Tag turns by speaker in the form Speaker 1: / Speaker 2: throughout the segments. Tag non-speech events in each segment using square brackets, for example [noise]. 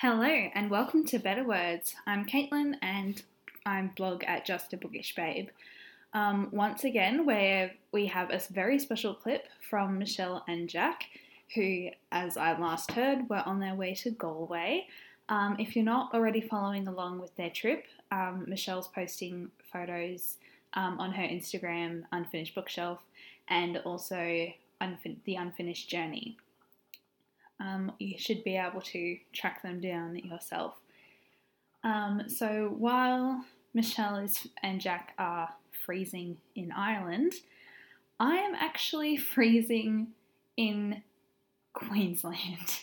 Speaker 1: Hello and welcome to Better Words. I'm Caitlin and I'm blog at Just a Bookish Babe. Um, once again, where we have a very special clip from Michelle and Jack, who, as I last heard, were on their way to Galway. Um, if you're not already following along with their trip, um, Michelle's posting photos um, on her Instagram, Unfinished Bookshelf, and also unfin- The Unfinished Journey um, you should be able to track them down yourself. Um, so while Michelle is, and Jack are freezing in Ireland, I am actually [laughs] freezing in Queensland.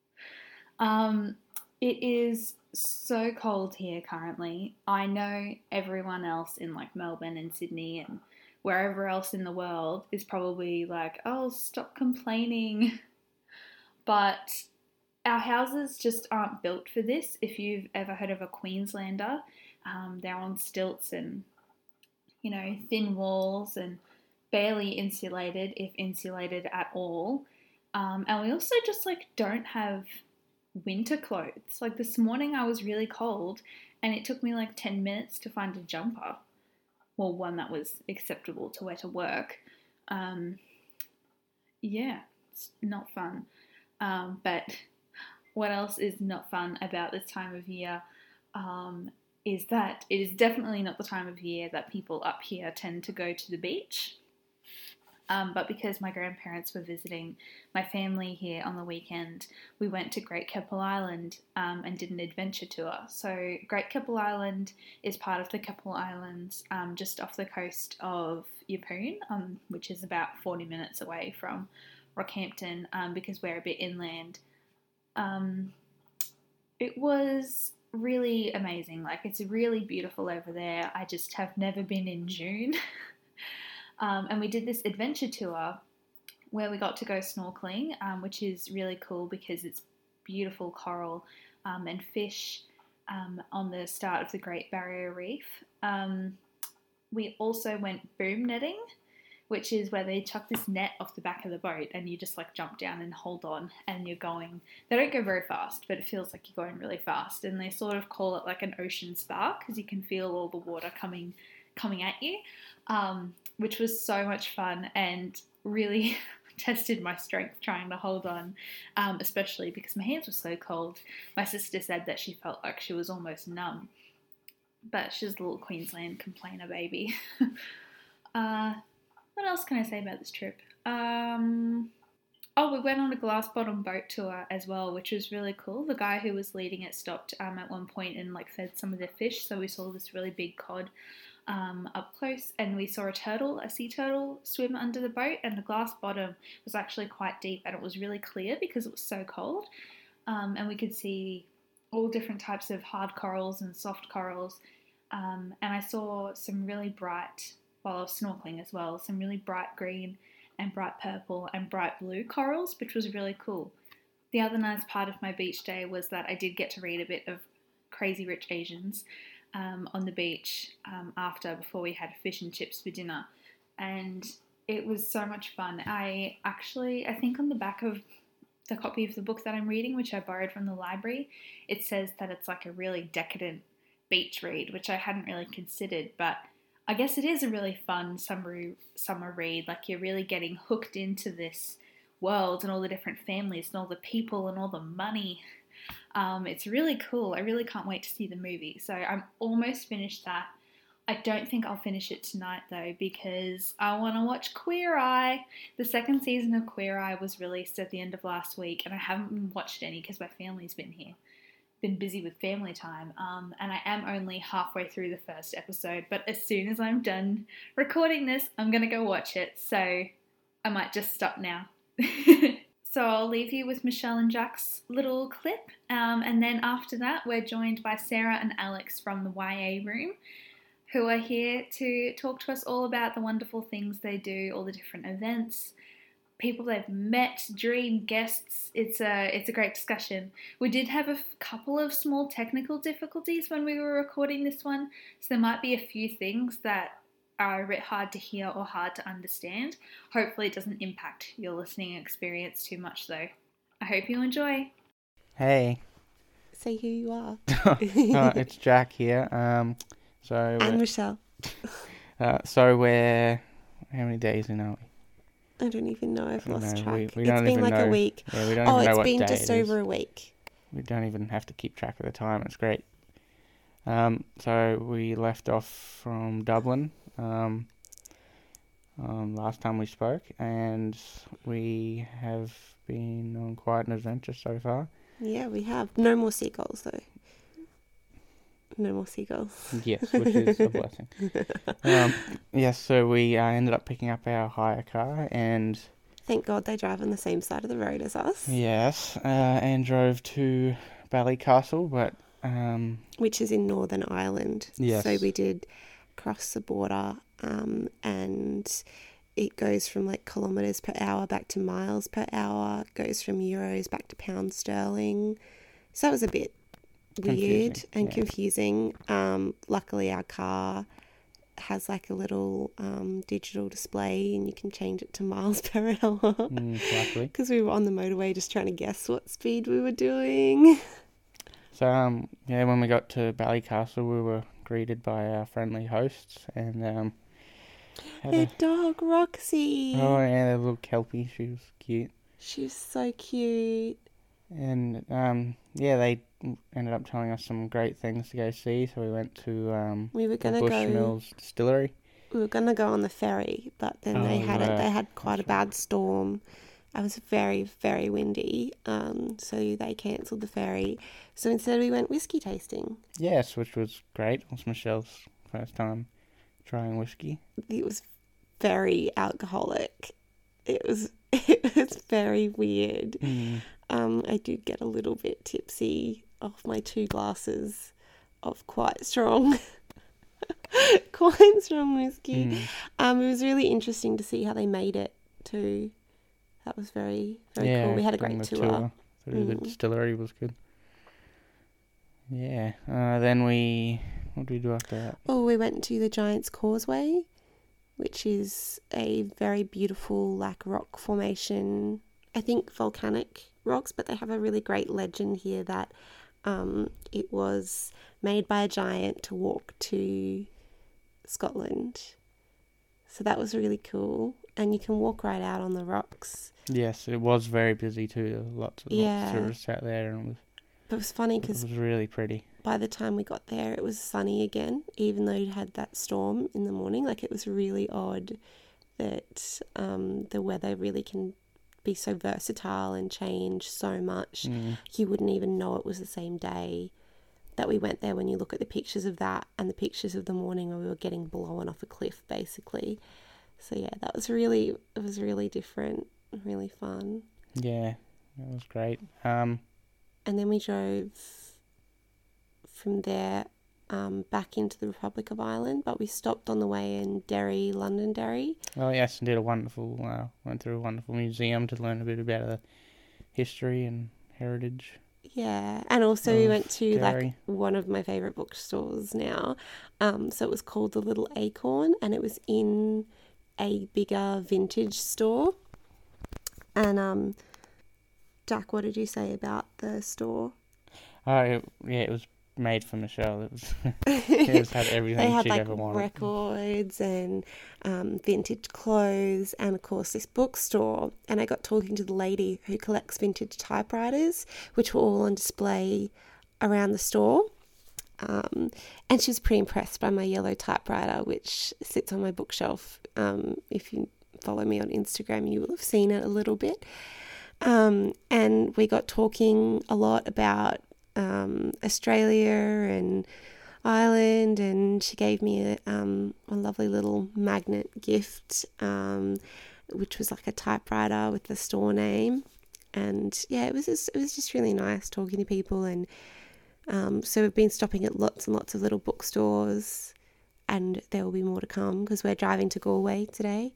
Speaker 1: [laughs] um, it is so cold here currently. I know everyone else in like Melbourne and Sydney and wherever else in the world is probably like, oh, stop complaining. [laughs] but our houses just aren't built for this. If you've ever heard of a Queenslander, um, they're on stilts and, you know, thin walls and barely insulated, if insulated at all. Um, and we also just like don't have winter clothes. Like this morning, I was really cold and it took me like 10 minutes to find a jumper. Well, one that was acceptable to wear to work. Um, yeah, it's not fun. Um, but what else is not fun about this time of year um, is that it is definitely not the time of year that people up here tend to go to the beach. Um, but because my grandparents were visiting my family here on the weekend, we went to Great Keppel Island um, and did an adventure tour. So, Great Keppel Island is part of the Keppel Islands um, just off the coast of Yeppoon, um, which is about 40 minutes away from Rockhampton um, because we're a bit inland. Um, it was really amazing. Like, it's really beautiful over there. I just have never been in June. [laughs] um, and we did this adventure tour where we got to go snorkeling, um, which is really cool because it's beautiful coral um, and fish um, on the start of the Great Barrier Reef. we also went boom netting which is where they chuck this net off the back of the boat and you just like jump down and hold on and you're going. They don't go very fast, but it feels like you're going really fast. And they sort of call it like an ocean spark because you can feel all the water coming coming at you, um, which was so much fun and really [laughs] tested my strength trying to hold on, um, especially because my hands were so cold. My sister said that she felt like she was almost numb, but she's a little Queensland complainer baby. [laughs] uh, what else can I say about this trip? Um, oh, we went on a glass bottom boat tour as well, which was really cool. The guy who was leading it stopped um, at one point and like fed some of the fish, so we saw this really big cod um, up close, and we saw a turtle, a sea turtle, swim under the boat, and the glass bottom was actually quite deep, and it was really clear because it was so cold, um, and we could see all different types of hard corals and soft corals. Um, and I saw some really bright while I was snorkeling as well. Some really bright green and bright purple and bright blue corals, which was really cool. The other nice part of my beach day was that I did get to read a bit of Crazy Rich Asians um, on the beach um, after, before we had fish and chips for dinner. And it was so much fun. I actually, I think on the back of the copy of the book that I'm reading, which I borrowed from the library, it says that it's like a really decadent beach read, which I hadn't really considered, but I guess it is a really fun summer summer read. Like you're really getting hooked into this world and all the different families and all the people and all the money. Um, it's really cool. I really can't wait to see the movie. So I'm almost finished that. I don't think I'll finish it tonight though because I want to watch Queer Eye. The second season of Queer Eye was released at the end of last week, and I haven't watched any because my family's been here been busy with family time, um, and I am only halfway through the first episode. But as soon as I'm done recording this, I'm gonna go watch it. So I might just stop now. [laughs] so I'll leave you with Michelle and Jack's little clip, um, and then after that, we're joined by Sarah and Alex from the YA room. Who are here to talk to us all about the wonderful things they do, all the different events, people they've met, dream guests. It's a it's a great discussion. We did have a f- couple of small technical difficulties when we were recording this one, so there might be a few things that are a bit hard to hear or hard to understand. Hopefully, it doesn't impact your listening experience too much, though. I hope you enjoy.
Speaker 2: Hey.
Speaker 3: say who you are. [laughs]
Speaker 4: uh, it's Jack here. Um, so
Speaker 3: and
Speaker 4: we're,
Speaker 3: Michelle. [laughs]
Speaker 4: uh, so we're how many days in are we?
Speaker 3: I don't even know. I've lost track.
Speaker 4: We- we
Speaker 3: it's been like
Speaker 4: know.
Speaker 3: a week.
Speaker 4: Yeah, we don't
Speaker 3: Oh,
Speaker 4: even know
Speaker 3: it's
Speaker 4: what
Speaker 3: been
Speaker 4: day
Speaker 3: just
Speaker 4: it
Speaker 3: over a week.
Speaker 4: We don't even have to keep track of the time. It's great. Um, so we left off from Dublin um, um, last time we spoke, and we have been on quite an adventure so far.
Speaker 3: Yeah, we have. No more seagulls, though. No more seagulls.
Speaker 4: Yes, [laughs] which is a blessing. Um, [laughs] yes, so we uh, ended up picking up our hire car and
Speaker 3: Thank God they drive on the same side of the road as us,
Speaker 4: yes, uh, and drove to Ballycastle, but um,
Speaker 3: which is in Northern Ireland.
Speaker 4: Yes.
Speaker 3: So we did cross the border, um, and it goes from like kilometers per hour back to miles per hour. Goes from euros back to pound sterling. So that was a bit weird and
Speaker 4: yeah.
Speaker 3: confusing. Um, luckily, our car has like a little um, digital display, and you can change it to miles [laughs] per hour.
Speaker 4: mm.
Speaker 3: Because [laughs] we were on the motorway just trying to guess what speed we were doing.
Speaker 4: So um, yeah, when we got to Ballycastle, we were greeted by our friendly hosts, and um,
Speaker 3: Her
Speaker 4: a,
Speaker 3: dog, Roxy.
Speaker 4: oh yeah, the little kelpie, she was cute,
Speaker 3: She's so cute.
Speaker 4: and um, yeah, they ended up telling us some great things to go see. So we went to um,
Speaker 3: We were gonna go.
Speaker 4: Bushmills Distillery.
Speaker 3: We were gonna go on the ferry, but then they
Speaker 4: Oh,
Speaker 3: had it. They had quite a bad storm. It was very, very windy. Um, so they cancelled the ferry. So instead, we went whiskey tasting.
Speaker 4: Yes, which was great. It was Michelle's first time trying whiskey.
Speaker 3: It was very alcoholic. It was. [laughs] It was very weird.
Speaker 4: Mm.
Speaker 3: Um, I did get a little bit tipsy off my two glasses of quite strong, [laughs] quite strong whiskey.
Speaker 4: Mm.
Speaker 3: Um, it was really interesting to see how they made it too. That was very, very
Speaker 4: yeah,
Speaker 3: cool. We had a great
Speaker 4: the
Speaker 3: tour.
Speaker 4: through the
Speaker 3: Mm.
Speaker 4: distillery was good. Yeah. Uh, then we what did we do after that?
Speaker 3: Oh, we went to the Giant's Causeway, which is a very beautiful, like rock formation. I think volcanic rocks, but they have a really great legend here that um, it was made by a giant to walk to Scotland. So that was really cool, and you can walk right out on the rocks.
Speaker 4: Yes, it was very busy too. There were lots of, lots
Speaker 3: Yeah.
Speaker 4: of tourists out there, and it was
Speaker 3: But it was funny
Speaker 4: it was really pretty.
Speaker 3: by the time we got there, it was sunny again, even though it had that storm in the morning. Like it was really odd that um, the weather really can be so versatile and change so much.
Speaker 4: Mm.
Speaker 3: You wouldn't even know it was the same day that we went there when you look at the pictures of that and the pictures of the morning where we were getting blown off a cliff, basically. So yeah, that was really it was really different, really fun.
Speaker 4: Yeah, it was great. Um,
Speaker 3: and then we drove from there um, back into the Republic of Ireland, but we stopped on the way in Derry, Londonderry.
Speaker 4: Oh yes, and did a wonderful. Uh, went through a wonderful museum to learn a bit about the history and heritage.
Speaker 3: Yeah, and also we went to like one of my favorite bookstores now. Um, so it was called the Little Acorn, and it was in a bigger vintage store. And um, Jack, what did you say about the store?
Speaker 4: Oh, it, yeah, it was made for Michelle. It was. [laughs] [laughs] it had everything
Speaker 3: they had
Speaker 4: she'd
Speaker 3: like
Speaker 4: ever wanted.
Speaker 3: records and um, vintage clothes and of course this bookstore and i got talking to the lady who collects vintage typewriters which were all on display around the store um, and she was pretty impressed by my yellow typewriter which sits on my bookshelf um, if you follow me on instagram you will have seen it a little bit um, and we got talking a lot about um, australia and Ireland, and she gave me a, um, a lovely little magnet gift, um, which was like a typewriter with the store name. And yeah, it was just, it was just really nice talking to people. And um, so we've been stopping at lots and lots of little bookstores, and there will be more to come because we're driving to Galway today.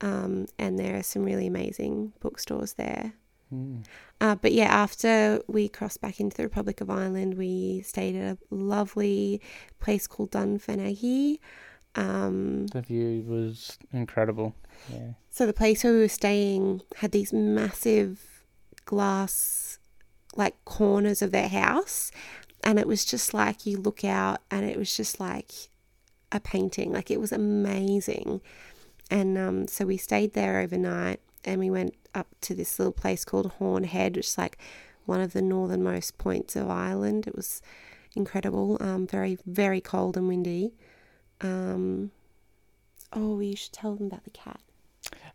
Speaker 3: Um, and there are some really amazing bookstores there.
Speaker 4: Mm.
Speaker 3: Uh, but yeah, after we crossed back into the Republic of Ireland, we stayed at a lovely place called Dunfanaghy. Um,
Speaker 4: The view was incredible. Yeah.
Speaker 3: so the place where we were staying had these massive glass like corners of their house. And it was just like you look out and it was just like a painting. Like it was amazing. And um, so we stayed there overnight and we went up to this little place called Horn Head, which is like one of the northernmost points of Ireland. It was incredible, um, very, very cold and windy. Um, oh, you should tell them about the cat.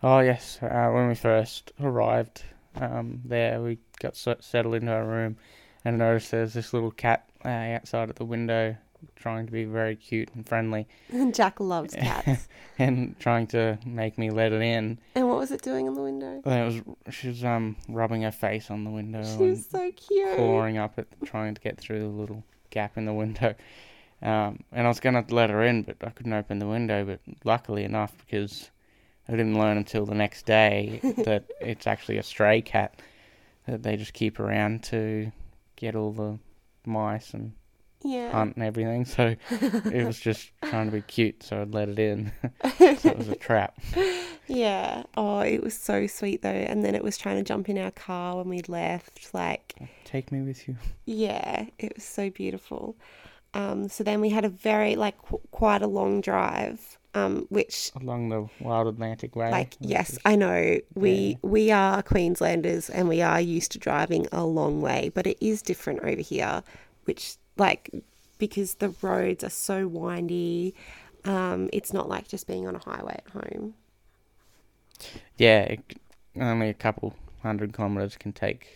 Speaker 4: Oh yes, uh, when we first arrived um, there, we got settled into our room and noticed there's this little cat uh, outside at the window trying to be very cute and friendly.
Speaker 3: And [laughs] Jack loves cats. [laughs]
Speaker 4: and trying to make me let it in.
Speaker 3: And what was it doing in the window?
Speaker 4: And it was she was um rubbing her face on the window.
Speaker 3: She was so cute.
Speaker 4: Clawing up at trying to get through the little gap in the window. Um, and I was gonna let her in, but I couldn't open the window. But luckily enough, because I didn't learn until the next day [laughs] that it's actually a stray cat that they just keep around to get all the mice and
Speaker 3: yeah.
Speaker 4: hunt and everything. So it was just [laughs] trying to be cute, so I'd let it in. [laughs] so it was a trap.
Speaker 3: Yeah. Oh, it was so sweet though. And then it was trying to jump in our car when we left. Like,
Speaker 4: take me with you.
Speaker 3: Yeah, it was so beautiful. Um, so then we had a very like qu- quite a long drive. Um, which
Speaker 4: along the wild Atlantic way.
Speaker 3: Like yes, I know we yeah. we are Queenslanders and we are used to driving a long way, but it is different over here, which like because the roads are so windy. Um, it's not like just being on a highway at home.
Speaker 4: Yeah, it, only a couple hundred kilometers can take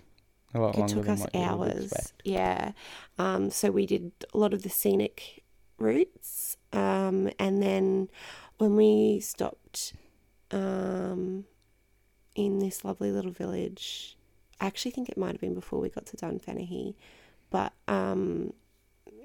Speaker 4: a lot
Speaker 3: it
Speaker 4: longer.
Speaker 3: It took us hours. Yeah. Um, so we did a lot of the scenic routes, um, and then when we stopped um, in this lovely little village, I actually think it might have been before we got to Dunfanaghy, but um,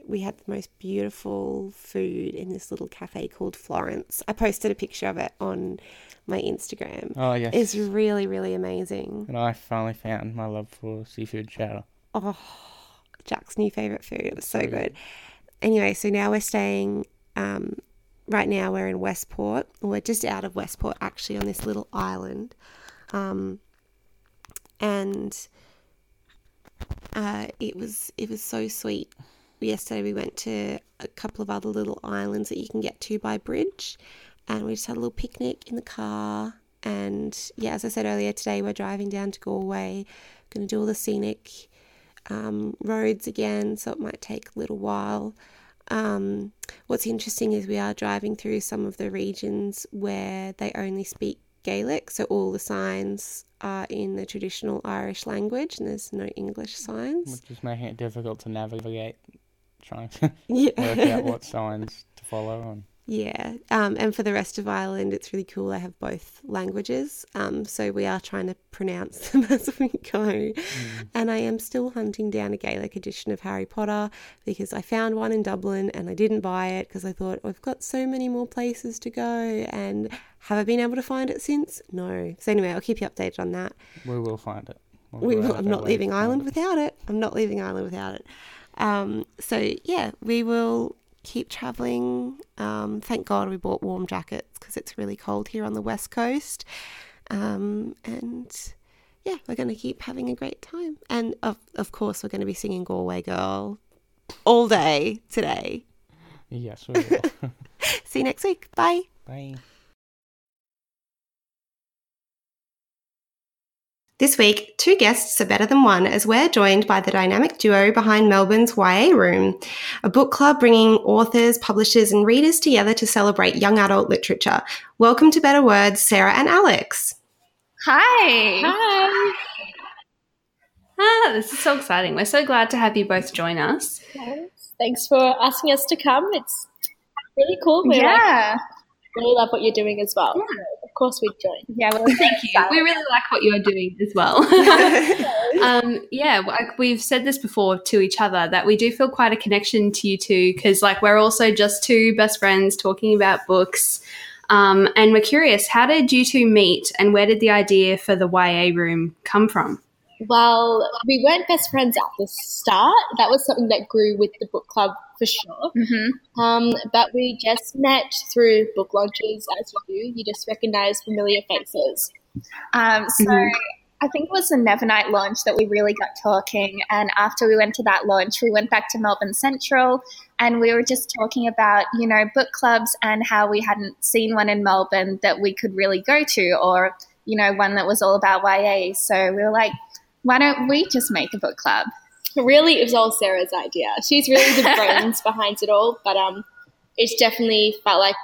Speaker 3: we had the most beautiful food in this little cafe called Florence. I posted a picture of it on my Instagram.
Speaker 4: Oh yes,
Speaker 3: it's really really amazing.
Speaker 4: And I finally found my love for seafood chowder.
Speaker 3: Oh, Jack's new favorite food. It was so, good. Anyway, so now we're staying. Um, right now we're in Westport. We're just out of Westport, actually, on this little island. Um, and uh, it was it was so sweet yesterday we went to a couple of other little islands that you can get to by bridge and we just had a little picnic in the car and yeah as i said earlier today we're driving down to galway going to do all the scenic um, roads again so it might take a little while. Um, what's interesting is we are driving through some of the regions where they only speak gaelic so all the signs are in the traditional irish language and there's no english signs.
Speaker 4: Which is making it difficult to navigate trying to yeah. [laughs] [laughs] work out what signs to follow on.
Speaker 3: Yeah, um, and for the rest of Ireland, it's really cool. They have both languages, um, so we are trying to pronounce [laughs] them as we go. Mm. And I am still hunting down a Gaelic edition of Harry Potter because I found one in Dublin and I didn't buy it because I thought I've got so many more places to go. And have I been able to find it since? No. So anyway, I'll keep you updated on that.
Speaker 4: We will find it.
Speaker 3: We'll we will, I'm not leaving Ireland without it. I'm not leaving Ireland without it. Um, so yeah, we will keep traveling. Um, thank God we bought warm jackets because it's really cold here on the west coast. Um, and yeah, we're going to keep having a great time. And of of course, we're going to be singing Galway Girl all day today.
Speaker 4: Yes, we will. [laughs]
Speaker 3: See you next week. Bye.
Speaker 4: Bye.
Speaker 3: This week, two guests are better than one as we're joined by the dynamic duo behind Melbourne's YA Room, a book club bringing authors, publishers, and readers together to celebrate young adult literature. Welcome to Better Words, Sarah and Alex.
Speaker 5: Hi.
Speaker 6: Hi.
Speaker 5: Ah, this is so exciting. We're so glad to have you both join us.
Speaker 6: Thanks for asking us to come. It's really cool. We're yeah. Like, really love what you're doing as well. Yeah of course we'd join.
Speaker 5: Yeah, well, thank you. we really like what you're doing as well. [laughs] [laughs] um, yeah, like we've said this before to each other that we do feel quite a connection to you two because, like, we're also just two best friends talking about books. Um, and we're curious, how did you two meet and where did the idea for the YA room come from?
Speaker 6: Well, we weren't best friends at the start. That was something that grew with the book club for sure.
Speaker 5: Mm-hmm.
Speaker 6: Um, but we just met through book launches, as you do. You just recognize familiar faces. Um, so mm-hmm.
Speaker 7: I think it was the Nevernight launch that we really got talking. And after we went to that launch, we went back to Melbourne Central and we were just talking about, you know, book clubs and how we hadn't seen one in Melbourne that we could really go to or, you know, one that was all about YA. So we were like, why don't we just make a book club?
Speaker 6: Really, it was all Sarah's idea. She's really the [laughs] brains behind it all, but um, it's definitely felt like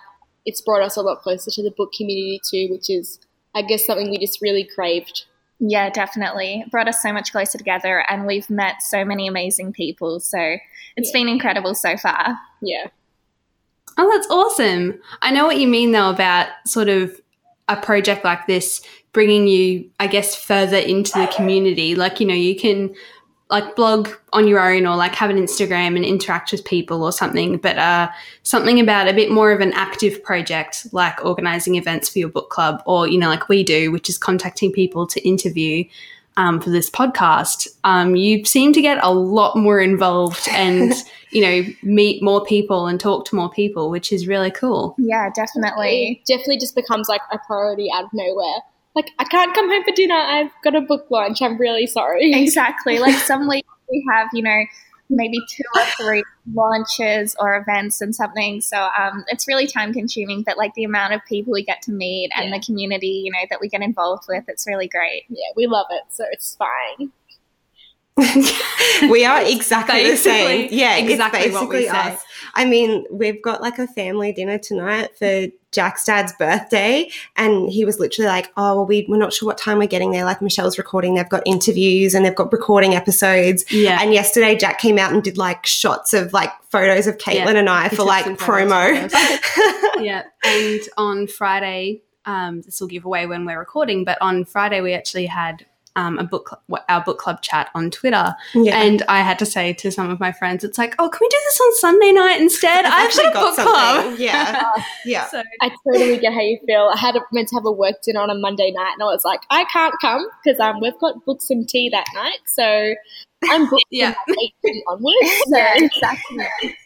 Speaker 6: it's brought us a lot closer to the book community too, which is, I guess, something we just really craved.
Speaker 7: Yeah, definitely. It brought us so much closer together, and we've met so many amazing people. So it's yeah. been incredible so far.
Speaker 6: Yeah.
Speaker 5: Oh, that's awesome. I know what you mean, though, about sort of a project like this bringing you, I guess, further into the community. Like, you know, you can like blog on your own or like have an Instagram and interact with people or something, but uh, something about a bit more of an active project like organizing events for your book club or, you know, like we do, which is contacting people to interview um, for this podcast. Um, you seem to get a lot more involved and, [laughs] you know, meet more people and talk to more people, which is really cool.
Speaker 7: Yeah, definitely.
Speaker 6: It definitely just becomes like a priority out of nowhere like I can't come home for dinner. I've got a book launch. I'm really sorry.
Speaker 7: Exactly. [laughs] Like some weeks we have, you know, maybe two or three launches or events and something. So um, it's really time consuming, but like the amount of people we get to meet and yeah. the community, you know, that we get involved with, it's really great.
Speaker 6: Yeah, we love it. So it's fine. [laughs]
Speaker 2: we are exactly the same. Yeah, exactly it's basically us. I mean, we've got like a family dinner tonight for Jack's dad's birthday, and he was literally like, "Oh, well, we, we're not sure what time we're getting there. Like Michelle's recording, they've got interviews and they've got recording episodes."
Speaker 5: Yeah.
Speaker 2: And yesterday, Jack came out and did like shots of like photos of Caitlin yeah. and I for like promo. [laughs]
Speaker 5: yeah, and on Friday, um, this will give away when we're recording, but on Friday we actually had um, a book cl- our book club chat on Twitter, yeah. and I had to say to some of my friends, "It's like, oh, can we do this on Sunday night instead? I've,
Speaker 2: actually
Speaker 5: got
Speaker 2: a book
Speaker 5: something.
Speaker 2: club. Yeah, [laughs] yeah.
Speaker 6: So I totally get how you feel. I had a, meant to have a work dinner on a Monday night, and I was like, I can't come because um, we've got books and tea that night, so I'm booked yeah. from eight onwards. So. [laughs]
Speaker 7: yeah, exactly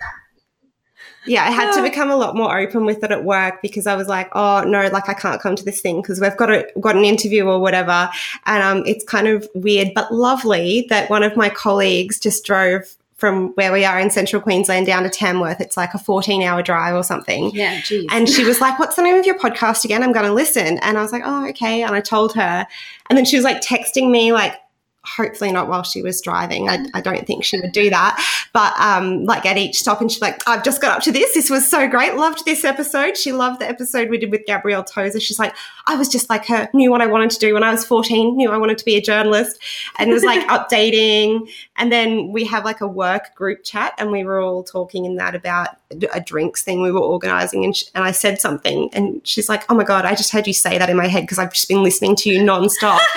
Speaker 2: yeah, I had to become a lot more open with it at work because I was like, oh no, like I can't come to this thing because we've got a got an interview or whatever, and um, it's kind of weird but lovely that one of my colleagues just drove from where we are in central Queensland down to Tamworth. It's like a 14 hour drive or something.
Speaker 5: Yeah, geez.
Speaker 2: And she was like, What's the name of your podcast again? I'm going to listen. And I was like, Oh, okay. And I told her. And then she was like texting me, like, hopefully not while she was driving. I, I don't think she would do that. But um, like at each stop, and she's like, I've just got up to this. This was so great. Loved this episode. She loved the episode we did with Gabrielle Tozer. She's like, I was just like her, knew what I wanted to do when I was 14, knew I wanted to be a journalist, and was like [laughs] updating. And then we have like a work group chat, and we were all talking in that about a drinks thing we were organizing. And, sh- and I said something, and she's like, Oh my God, I just heard you say that in my head because I've just been listening to you nonstop. [laughs]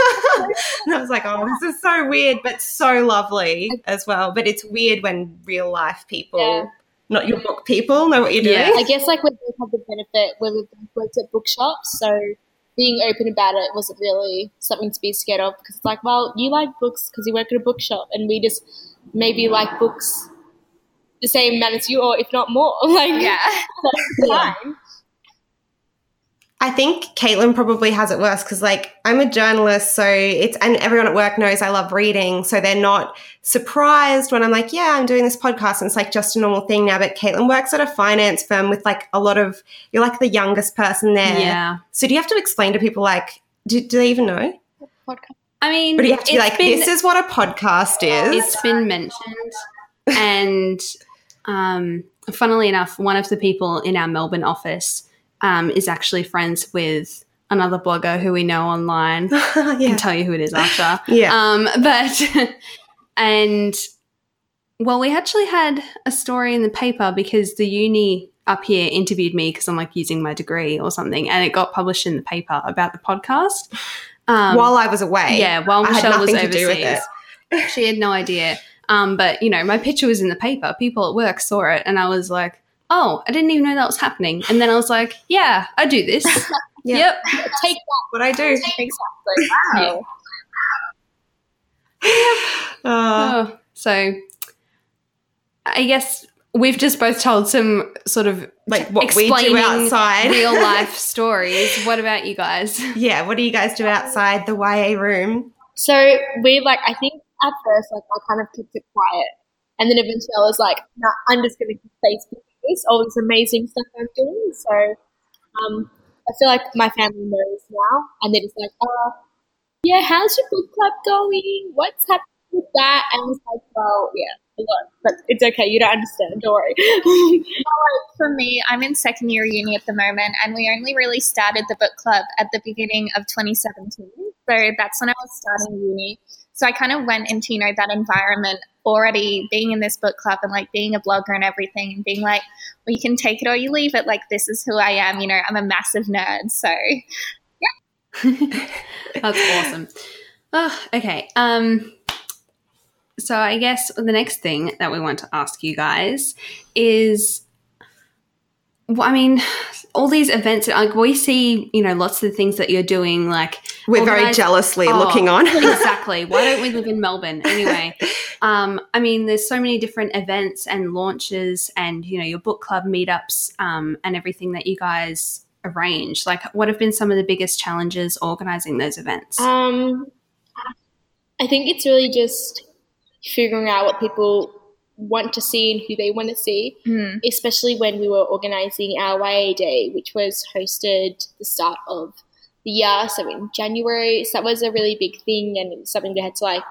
Speaker 2: [laughs] [laughs] and I was like, oh, this is so weird, but so lovely as well. But it's weird when real life people, yeah. not your book people, know what you're doing. Yeah,
Speaker 6: I guess like we both have the benefit when we've worked at bookshops, so being open about it wasn't really something to be scared of because it's like, well, you like books because you work at a bookshop, and we just maybe like books the same amount as you, or if not more. [laughs] Like,
Speaker 7: yeah,
Speaker 6: that's fine.
Speaker 2: I think Caitlin probably has it worse because, like, I'm a journalist, so it's, and everyone at work knows I love reading. So they're not surprised when I'm like, yeah, I'm doing this podcast. And it's like just a normal thing now. But Caitlin works at a finance firm with like a lot of, you're like the youngest person there.
Speaker 5: Yeah.
Speaker 2: So do you have to explain to people, like, do, do they even know?
Speaker 5: Podcast. I mean,
Speaker 2: but you have to be like, been, this is what a podcast is.
Speaker 5: It's been mentioned. and um, funnily enough, one of the people in our Melbourne office, um, is actually friends with another blogger who we know online. [laughs] yeah. I can tell you who it is after. [laughs]
Speaker 2: yeah.
Speaker 5: Um, but, [laughs] and, well, we actually had a story in the paper because the uni up here interviewed me because I'm like using my degree or something, and it got published in the paper about the podcast.
Speaker 2: Um, while I was away.
Speaker 5: Yeah, while Michelle was overseas. she had no idea. Um, but, you know, my picture was in the paper. People at work saw it, and I was like, oh, I didn't even know that was happening. And then I was like, yeah, I do this. [laughs]
Speaker 2: yeah.
Speaker 5: Yep. [laughs]
Speaker 2: Take that. What I do.
Speaker 7: Exactly. [laughs] Wow.
Speaker 5: Yeah. Uh, oh, so I guess we've just both told some sort of
Speaker 2: Like what we do outside.
Speaker 5: real life stories. What about you guys?
Speaker 2: Yeah, what do you guys do outside the YA room?
Speaker 6: So we like, I think at first, like, I kind of kept it quiet. And then eventually I was like, no, I'm just going to keep Facebook this, all this amazing stuff I'm doing. So um, I feel like my family knows now. And they're just like, oh, yeah, how's your book club going? What's happening with that? And I was like, well, yeah, a lot. But it's okay. You don't understand. Don't worry. [laughs]
Speaker 7: For me, I'm in second year uni at the moment, and we only really started the book club at the beginning of 2017. So that's when I was starting uni. So I kind of went into, you know, that environment already being in this book club and like being a blogger and everything and being like, well, you can take it or you leave it. Like, this is who I am. You know, I'm a massive nerd. So yeah. [laughs]
Speaker 5: That's awesome. Oh, okay. Um, so I guess the next thing that we want to ask you guys is, well, I mean, all these events. Like we see, you know, lots of the things that you're doing. Like
Speaker 2: We're very jealously
Speaker 5: Oh,
Speaker 2: looking on. [laughs]
Speaker 5: exactly. [laughs] Why don't we live in Melbourne anyway? [laughs] Um, I mean, there's so many different events and launches, and you know, your book club meetups, um, and everything that you guys arrange. Like, what have been some of the biggest challenges organizing those events?
Speaker 6: Um, I think it's really just figuring out what people want to see and who they want to see,
Speaker 7: hmm.
Speaker 6: especially when we were organizing our YA Day, which was hosted the start of the year, so in January. So that was a really big thing and it was something we had to like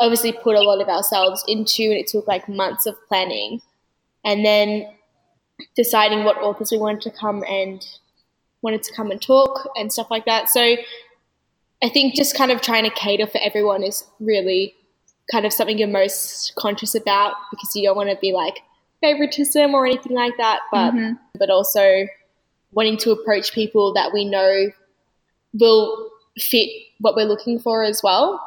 Speaker 6: obviously put a lot of ourselves into, and it took like months of planning. And then deciding what authors we wanted to come and wanted to come and talk and stuff like that. So I think just kind of trying to cater for everyone is really kind of something you're most conscious about because you don't want to be like favoritism or anything like that, but
Speaker 7: Mhm.
Speaker 6: but also wanting to approach people that we know will fit what we're looking for as well.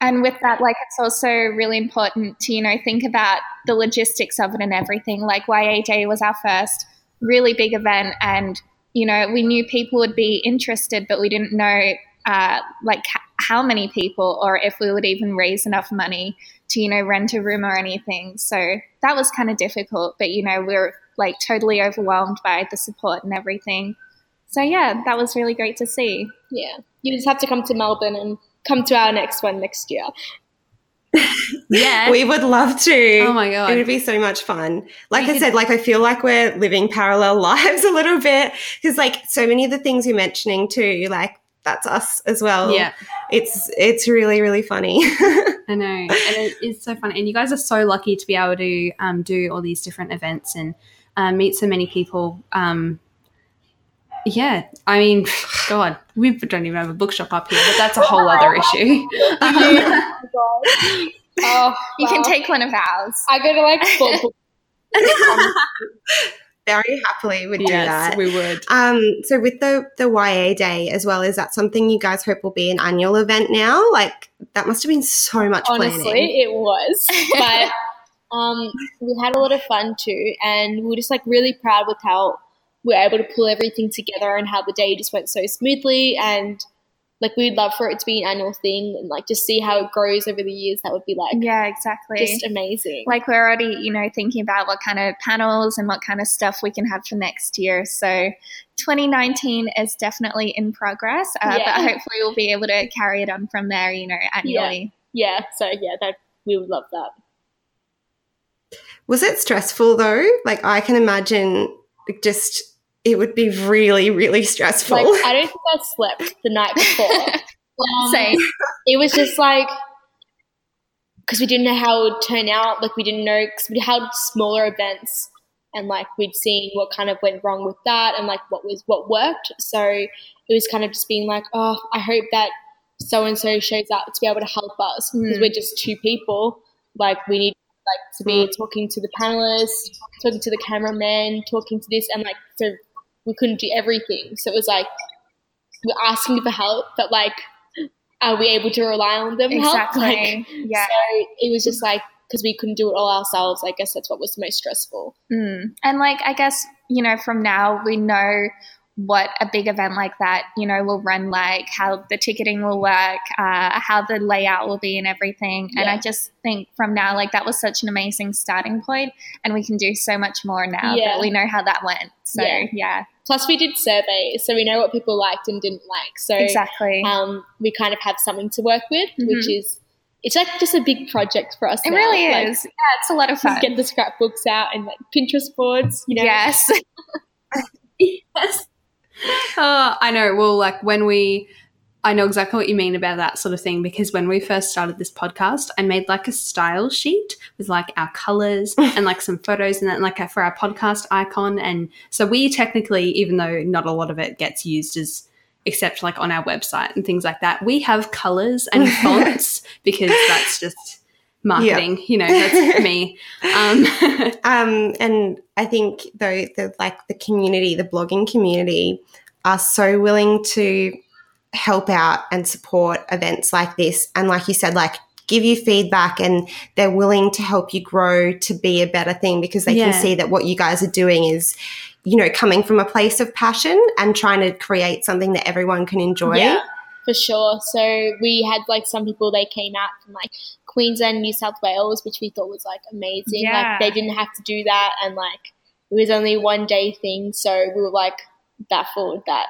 Speaker 7: And with that, like, it's also really important to, you know, think about the logistics of it and everything. Like, YA Day was our first really big event, and, you know, we knew people would be interested, but we didn't know, uh, like, how many people or if we would even raise enough money to, you know, rent a room or anything. So that was kind of difficult, but, you know, we're like totally overwhelmed by the support and everything. So, yeah, that was really great to see.
Speaker 6: Yeah. You just have to come to Melbourne and come to our next one next year. [laughs]
Speaker 5: yeah.
Speaker 2: We would love to.
Speaker 5: oh my god.
Speaker 2: It would be so much fun. Like
Speaker 5: We
Speaker 2: I
Speaker 5: could-
Speaker 2: said, like I feel like we're living parallel [laughs] lives a little bit because, like, so many of the things you're mentioning too, like that's us as well.
Speaker 5: yeah,
Speaker 2: it's it's really really funny. [laughs]
Speaker 5: I know, and it is so fun. And you guys are so lucky to be able to um, do all these different events and uh, meet so many people. Um, yeah, I mean, [sighs] God, we don't even have a bookshop up here, but that's a whole other issue. [laughs] Um, [laughs]
Speaker 6: Oh,
Speaker 7: You can take one of ours.
Speaker 6: I go to like full book.
Speaker 2: Very happily would do that.
Speaker 5: we would.
Speaker 2: Um, so with the the YA day as well, is that something you guys hope will be an annual event now? Like that must have been so much
Speaker 6: Honestly,
Speaker 2: planning.
Speaker 6: it was. [laughs] But um, we had a lot of fun too, and we were just like really proud with how we were able to pull everything together and how the day just went so smoothly. And like we'd love for it to be an annual thing and like just see how it grows over the years. That would be like
Speaker 7: Yeah, exactly.
Speaker 6: just amazing.
Speaker 7: like we're already, you know, thinking about what kind of panels and what kind of stuff we can have for next year. So 2019 is definitely in progress, uh,
Speaker 6: Yeah.
Speaker 7: but hopefully we'll be able to carry it on from there, you know, annually.
Speaker 6: yeah, so yeah, that we would love that.
Speaker 2: Was it stressful though? Like I can imagine just it would be really, really stressful.
Speaker 6: Like I don't think I slept the night before. [laughs] Um,
Speaker 7: Same.
Speaker 6: it was just like because we didn't know how it would turn out. Like we didn't know because we held smaller events and like we'd seen what kind of went wrong with that and like what was what worked. So it was kind of just being like, oh, I hope that so and so shows up to be able to help us because
Speaker 7: Mm.
Speaker 6: we're just two people. Like we need like to be talking to the panelists, talking to the cameraman, talking to this, and like so we couldn't do everything. So it was like we're asking for help, but like, are we able to rely on them? Help? [laughs]
Speaker 7: Exactly.
Speaker 6: Like,
Speaker 7: yeah.
Speaker 6: so it was just like because we couldn't do it all ourselves. I guess that's what was the most stressful.
Speaker 7: Mm. And like, I guess, you know, from now we know what a big event like that, you know, will run like, how the ticketing will work, uh, how the layout will be, and everything. And I just think from now, like that was such an amazing starting point, and we can do so much more now
Speaker 6: Yeah.
Speaker 7: that we know how that went. So
Speaker 6: Yeah.
Speaker 7: yeah,
Speaker 6: Plus, we did surveys, so we know what people liked and didn't like. So
Speaker 7: exactly.
Speaker 6: um, we kind of have something to work with, which
Speaker 7: Mhm.
Speaker 6: is it's like just a big project for us.
Speaker 7: it
Speaker 6: now.
Speaker 7: really
Speaker 6: Like,
Speaker 7: is. Yeah, it's a lot of fun.
Speaker 6: Get the scrapbooks out and like Pinterest boards. You know,
Speaker 7: Yes. [laughs]
Speaker 5: yes. Oh, I know. Well, like when we, I know exactly what you mean about that sort of thing because when we first started this podcast, I made like a style sheet with like our colors [laughs] and like some photos and then like for our podcast icon. And so we technically, even though not a lot of it gets used as except like on our website and things like that, we have colors and [laughs] fonts because that's just marketing. You know, that's me. [laughs] Um, [laughs]
Speaker 2: Um, and I think though the like the community, the blogging community, are so willing to help out and support events like this. And like you said, like give you feedback and they're willing to help you grow to be a better thing because they
Speaker 5: Yeah.
Speaker 2: can see that what you guys are doing is, you know, coming from a place of passion and trying to create something that everyone can enjoy.
Speaker 6: Yeah, for sure. So we had like some people they came out from like Queensland, New South Wales, which we thought was like amazing.
Speaker 1: Yeah.
Speaker 6: Like they didn't have to do that, and like it was only one day thing. So we were like baffled that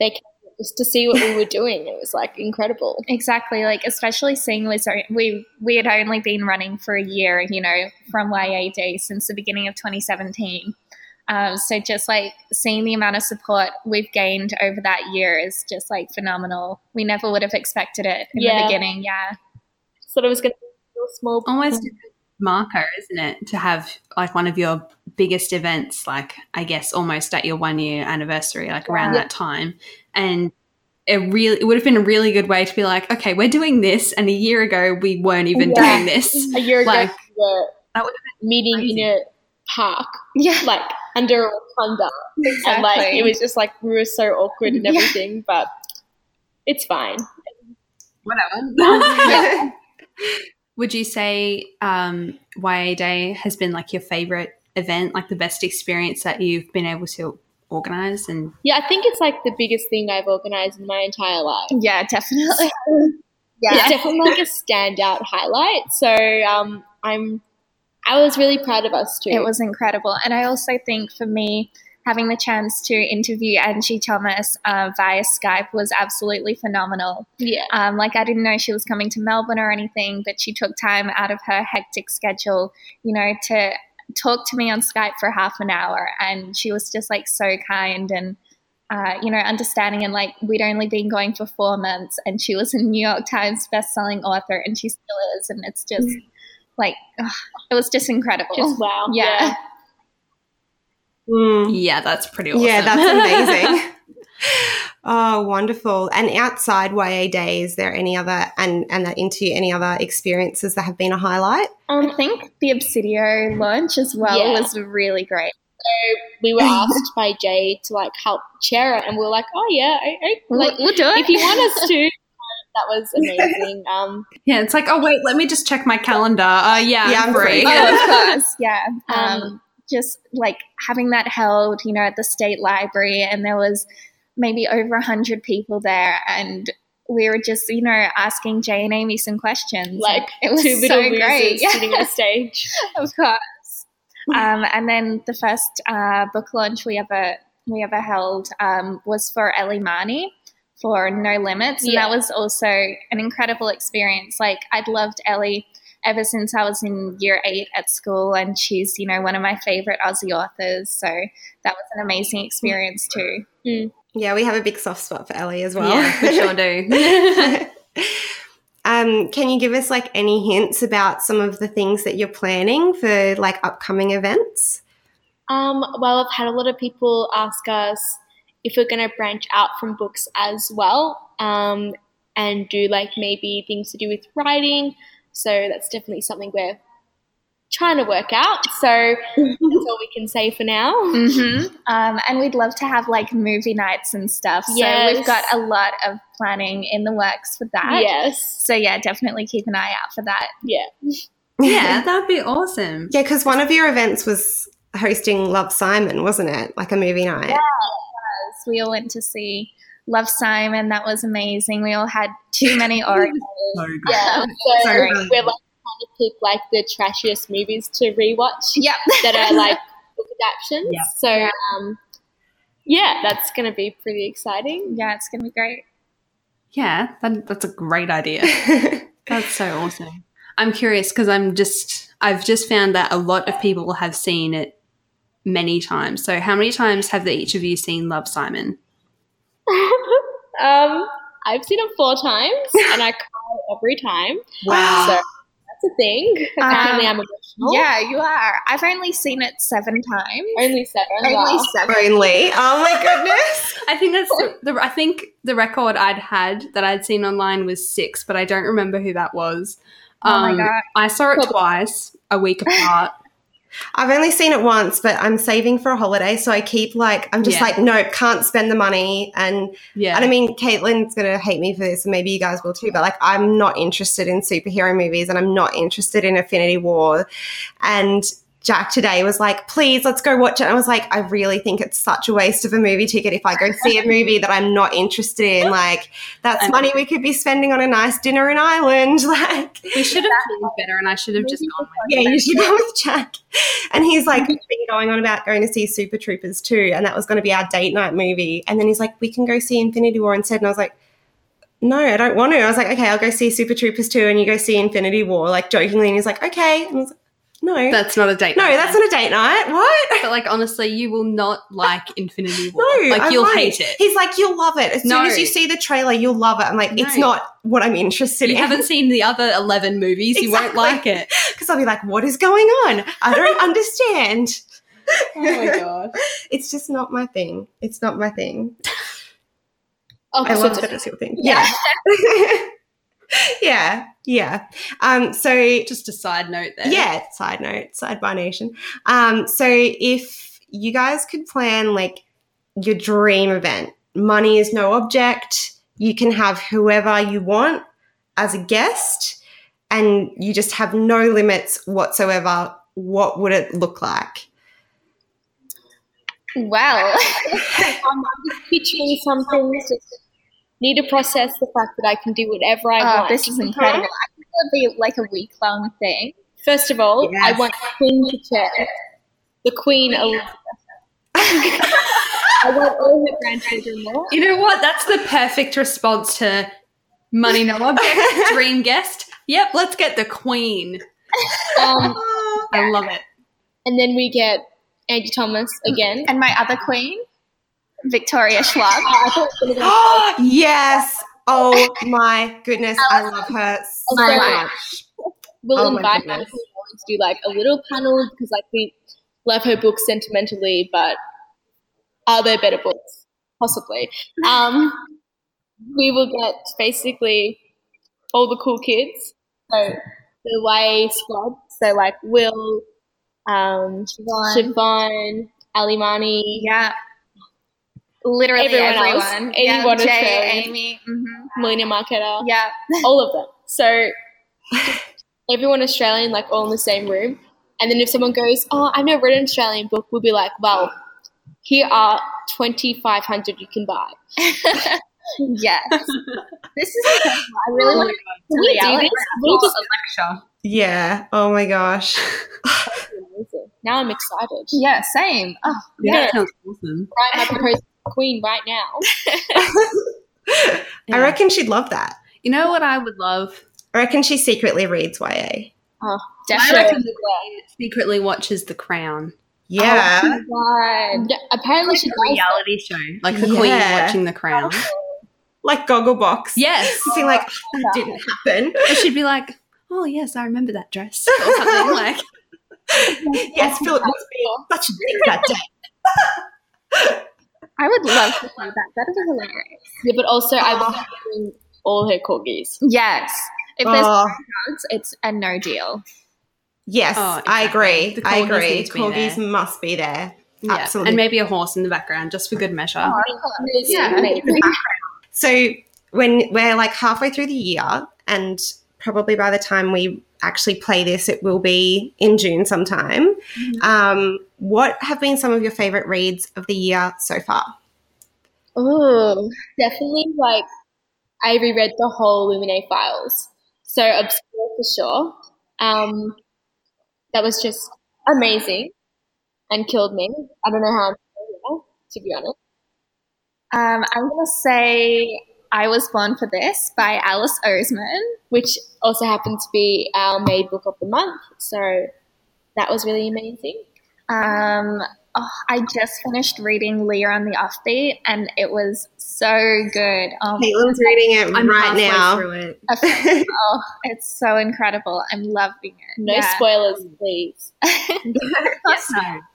Speaker 6: they came just to see what we were doing. It was like incredible.
Speaker 7: Exactly, like especially seeing was we we had only been running for a year, you know, from YAD since the beginning of 2017. Um, so just like seeing the amount of support we've gained over that year is just like phenomenal. We never would have expected it in
Speaker 6: Yeah.
Speaker 7: the beginning. Yeah,
Speaker 6: Thought it was going to be a small.
Speaker 5: almost a marker, isn't it, to have like one of your biggest events, like I guess almost at your one year anniversary, like around
Speaker 6: Yeah.
Speaker 5: that time, and it really it would have been a really good way to be like, okay, we're doing this, and a year ago we weren't even
Speaker 6: Yeah.
Speaker 5: doing this. [laughs]
Speaker 6: A year ago,
Speaker 5: Like,
Speaker 6: we were
Speaker 5: that would
Speaker 6: meeting
Speaker 5: crazy.
Speaker 6: in a park,
Speaker 7: yeah,
Speaker 6: like under a rotunda. and like it was just like we were so awkward and
Speaker 7: Yeah.
Speaker 6: everything, but it's fine.
Speaker 5: Whatever. [laughs]
Speaker 7: Yeah. [laughs]
Speaker 5: Would you say um, YA Day has been like your favorite event, like the best experience that you've been able to organize? And
Speaker 6: Yeah, I think it's like the biggest thing I've organized in my entire life.
Speaker 7: yeah, definitely. [laughs]
Speaker 6: Yeah, it's
Speaker 7: Yeah,
Speaker 6: definitely like a standout highlight. So um, I'm, I was really proud of us too.
Speaker 7: it was incredible, and I also think for me. Having the chance to interview Angie Thomas uh, via Skype was absolutely phenomenal.
Speaker 6: yeah,
Speaker 7: Um, like I didn't know she was coming to Melbourne or anything, but she took time out of her hectic schedule, you know, to talk to me on Skype for half an hour, and she was just like so kind and. Uh, you know, understanding and like we'd only been going for four months, and she was a New York Times best-selling author, and she still is, and it's just like ugh, it was just incredible.
Speaker 6: just wow.
Speaker 7: Yeah.
Speaker 2: Mm.
Speaker 5: yeah, that's pretty awesome.
Speaker 2: Yeah, that's amazing. [laughs] oh, wonderful. And outside YA Day, is there any other, and, and that into any other experiences that have been a highlight?
Speaker 7: I
Speaker 6: Um,
Speaker 7: think the Obsidio launch as well
Speaker 6: Yeah.
Speaker 7: was really great.
Speaker 6: So we were [laughs] asked by Jay to like help chair it, and we were like, oh yeah, I, I,
Speaker 7: We'll,
Speaker 6: like
Speaker 7: we'll do it
Speaker 6: if you want us [laughs] to. That was amazing. Um,
Speaker 5: Yeah, it's like, oh wait, let me just check my calendar. Uh, yeah,
Speaker 2: Yeah,
Speaker 5: I'm
Speaker 2: I'm
Speaker 5: free.
Speaker 2: free.
Speaker 7: oh, of course, yeah. Um,
Speaker 6: Um,
Speaker 7: just like having that held, you know, at the state library, and there was maybe over a hundred people there, and we were just, you know, asking Jay and Amie some questions.
Speaker 6: like
Speaker 7: it was
Speaker 6: two
Speaker 7: so great, yeah, [laughs]
Speaker 6: sitting on stage.
Speaker 7: of course. Um, and then the first uh, book launch we ever we ever held um, was for Ellie Marney for No Limits, and
Speaker 6: Yeah.
Speaker 7: that was also an incredible experience. Like I'd loved Ellie ever since I was in year eight at school, and she's you know one of my favorite Aussie authors. So that was an amazing experience too.
Speaker 2: Yeah, we have a big soft spot for Ellie as well.
Speaker 5: Yeah, we sure do. [laughs]
Speaker 2: um, can you give us like any hints about some of the things that you're planning for like upcoming events?
Speaker 6: Um, well, I've had a lot of people ask us if we're going to branch out from books as well um, and do like maybe things to do with writing. So that's definitely something we're trying to work out. So that's all we can say for now.
Speaker 7: Mm-hmm. Um, and we'd love to have like movie nights and stuff. So
Speaker 6: Yes.
Speaker 7: we've got a lot of planning in the works for that.
Speaker 6: Yes.
Speaker 7: So yeah, definitely keep an eye out for that.
Speaker 6: Yeah.
Speaker 5: yeah, [laughs] that'd be awesome.
Speaker 2: Yeah, because one of your events was hosting Love Simon, wasn't it? Like a movie night.
Speaker 7: Yeah, we all went to see Love Simon. That was amazing. We all had too many [laughs] Oreos.
Speaker 5: So good.
Speaker 6: Yeah, so
Speaker 7: So
Speaker 6: we're like trying to pick like the trashiest movies to rewatch
Speaker 7: Yep. [laughs]
Speaker 6: that are like book adaptations.
Speaker 5: Yeah.
Speaker 6: So um, yeah, that's gonna be pretty exciting.
Speaker 7: yeah, it's gonna be great.
Speaker 5: Yeah, that, that's a great idea. [laughs] That's so awesome. I'm curious because I'm just, I've just found that a lot of people have seen it many times. So, how many times have they, each of you seen Love Simon?
Speaker 6: Um, I've seen it four times and I cry every time.
Speaker 5: Wow.
Speaker 6: So that's a thing. Apparently, I'm emotional.
Speaker 7: Yeah, you are. I've only seen it seven times.
Speaker 6: Only seven.
Speaker 7: Only
Speaker 6: wow.
Speaker 7: seven.
Speaker 2: Only. Oh my [laughs] goodness.
Speaker 5: I think that's the, the, I think the record I'd had that I'd seen online was six, but I don't remember who that was.
Speaker 7: Oh my
Speaker 5: Um,
Speaker 7: God.
Speaker 5: I saw it twice, a week apart.
Speaker 2: I've only seen it once, but I'm saving for a holiday, so I keep like I'm just
Speaker 5: Yeah.
Speaker 2: like, nope, can't spend the money. And
Speaker 5: Yeah.
Speaker 2: and I mean, Caitlin's gonna hate me for this, and maybe you guys will too. But like, I'm not interested in superhero movies, and I'm not interested in Infinity War. And Jack today was like, please, let's go watch it. And I was like, I really think it's such a waste of a movie ticket if I go see a movie that I'm not interested in. Like, that's money we could be spending on a nice dinner in Ireland. [laughs] Like,
Speaker 5: we should have planned better, and I should have just gone with
Speaker 2: yeah, you should go with Jack. And he's like been going on about going to see Super Troopers too, and that was going to be our date night movie. And then he's like, we can go see Infinity War instead. And I was like, no, I don't want to. I was like, okay, I'll go see Super Troopers 2 and you go see Infinity War, like jokingly. And he's like, okay. And I was like, no.
Speaker 5: That's not a date.
Speaker 2: no,
Speaker 5: night.
Speaker 2: that's not a date night. What?
Speaker 5: But like honestly, you will not like Infinity War.
Speaker 2: No,
Speaker 5: like
Speaker 2: I
Speaker 5: you'll
Speaker 2: won't.
Speaker 5: hate it.
Speaker 2: He's like, you'll love it. As
Speaker 5: No.
Speaker 2: soon as you see the trailer, you'll love it. I'm like, it's
Speaker 5: No.
Speaker 2: not what I'm interested in.
Speaker 5: You
Speaker 2: in.
Speaker 5: haven't seen the other eleven movies. You won't
Speaker 2: Exactly.
Speaker 5: like it. [laughs]
Speaker 2: Because I'll be like, what is going on? I don't [laughs] understand.
Speaker 5: Oh my [laughs] god.
Speaker 2: It's just not my thing. It's not my thing. I love that it's your thing. Yeah. yeah. [laughs] Yeah. Yeah. Um, so
Speaker 5: Just a side note there.
Speaker 2: yeah, side note, side by nation. Um, so if you guys could plan like your dream event, money is no object. You can have whoever you want as a guest, and you just have no limits whatsoever. What would it look like?
Speaker 7: Well, [laughs] [laughs]
Speaker 6: I'm just picturing some things. Just need to process the fact that I can do whatever I
Speaker 7: oh,
Speaker 6: want.
Speaker 7: this is incredible. I think it'll be like a week long thing.
Speaker 6: First of all, I want the Queen to chair. The Queen Elizabeth. I want all her grandchildren there.
Speaker 5: You know what? That's the perfect response to money no object, [laughs] dream guest. Yep, let's get the queen.
Speaker 6: Um,
Speaker 5: I love it.
Speaker 6: and then we get Angie Thomas again.
Speaker 7: And my other queen, Victoria Schwab.
Speaker 6: I thought it was gonna be [gasps]
Speaker 2: yes. Oh my goodness. I love her so
Speaker 6: My
Speaker 2: much.
Speaker 6: we'll
Speaker 2: Oh my
Speaker 6: invite her to do like a little panel because like we love her books sentimentally, but are there better books? Possibly. Um, we will get basically all the cool kids. So the YA squad. So like Will, um,
Speaker 7: Siobhan.
Speaker 6: Siobhan, Ellie Marney,
Speaker 7: Yeah. Literally
Speaker 6: Everyone
Speaker 7: everyone.
Speaker 6: else.
Speaker 7: Yeah,
Speaker 6: Anyone
Speaker 7: Jay,
Speaker 6: Australian.
Speaker 7: Amie. hmm
Speaker 6: Melina Marchetta.
Speaker 7: Yeah.
Speaker 6: all of them. So [laughs] everyone Australian, like all in the same room. And then if someone goes, "Oh, I've never read an Australian book," we'll be like, "Well, here are twenty five hundred you can buy." [laughs]
Speaker 7: yes. this is incredible. [laughs] I really want to
Speaker 6: we do this? We'll just
Speaker 5: lecture.
Speaker 2: Yeah. Oh my gosh.
Speaker 6: Now I'm excited.
Speaker 7: Yeah, same. Oh,
Speaker 5: Yeah,
Speaker 6: Yeah.
Speaker 5: that sounds awesome.
Speaker 6: Write my proposal to Queen right now. [laughs]
Speaker 2: I reckon she'd love that.
Speaker 5: You know what I would love?
Speaker 2: I reckon she secretly reads YA.
Speaker 5: Oh, I
Speaker 7: definitely.
Speaker 5: reckon the Queen secretly watches The Crown.
Speaker 2: Yeah.
Speaker 6: Oh my God. Apparently she
Speaker 5: a
Speaker 6: does.
Speaker 5: reality show, like the Queen watching The Crown. Oh.
Speaker 2: like Gogglebox.
Speaker 5: Yes.
Speaker 2: Being like, oh, that didn't happen.
Speaker 5: Or she'd be like, "Oh yes, I remember that dress," or something [laughs] like.
Speaker 2: yes, Philip was being such a dick that day. [laughs]
Speaker 7: I would love to see that. That is hilarious.
Speaker 6: Yeah, but also I
Speaker 2: Oh.
Speaker 6: want to bring all her corgis.
Speaker 7: Yes. If there's
Speaker 2: Oh,
Speaker 7: drugs, it's a no deal.
Speaker 2: yes,
Speaker 5: Oh,
Speaker 2: I agree.
Speaker 5: The
Speaker 2: I agree.
Speaker 5: need to be
Speaker 2: Corgis
Speaker 5: there.
Speaker 2: must be there.
Speaker 5: Yeah.
Speaker 2: Absolutely.
Speaker 5: And maybe a horse in the background, just for good measure.
Speaker 6: Oh, Amazing,
Speaker 7: Yeah. [laughs]
Speaker 2: So when we're like halfway through the year, and probably by the time we actually play this, it will be in June sometime. Um, what have been some of your favorite reads of the year so far?
Speaker 6: Oh, definitely like I reread the whole Illuminae files. So obscure for sure. Um, that was just amazing and killed me. I don't know how I'm here, to be honest.
Speaker 7: Um, I'm going to say I Was Born for This by Alice Oseman.
Speaker 6: Which also happened to be our made book of the month. So that was really amazing.
Speaker 7: Um, oh, I just finished reading Leah on the Offbeat, and it was so good. Oh,
Speaker 2: Caitlin's reading it
Speaker 5: I'm
Speaker 2: right now.
Speaker 5: through it. [laughs]
Speaker 7: oh, it's so incredible. I'm loving it.
Speaker 6: No
Speaker 7: Yeah.
Speaker 6: spoilers, please. [laughs]
Speaker 5: Yes.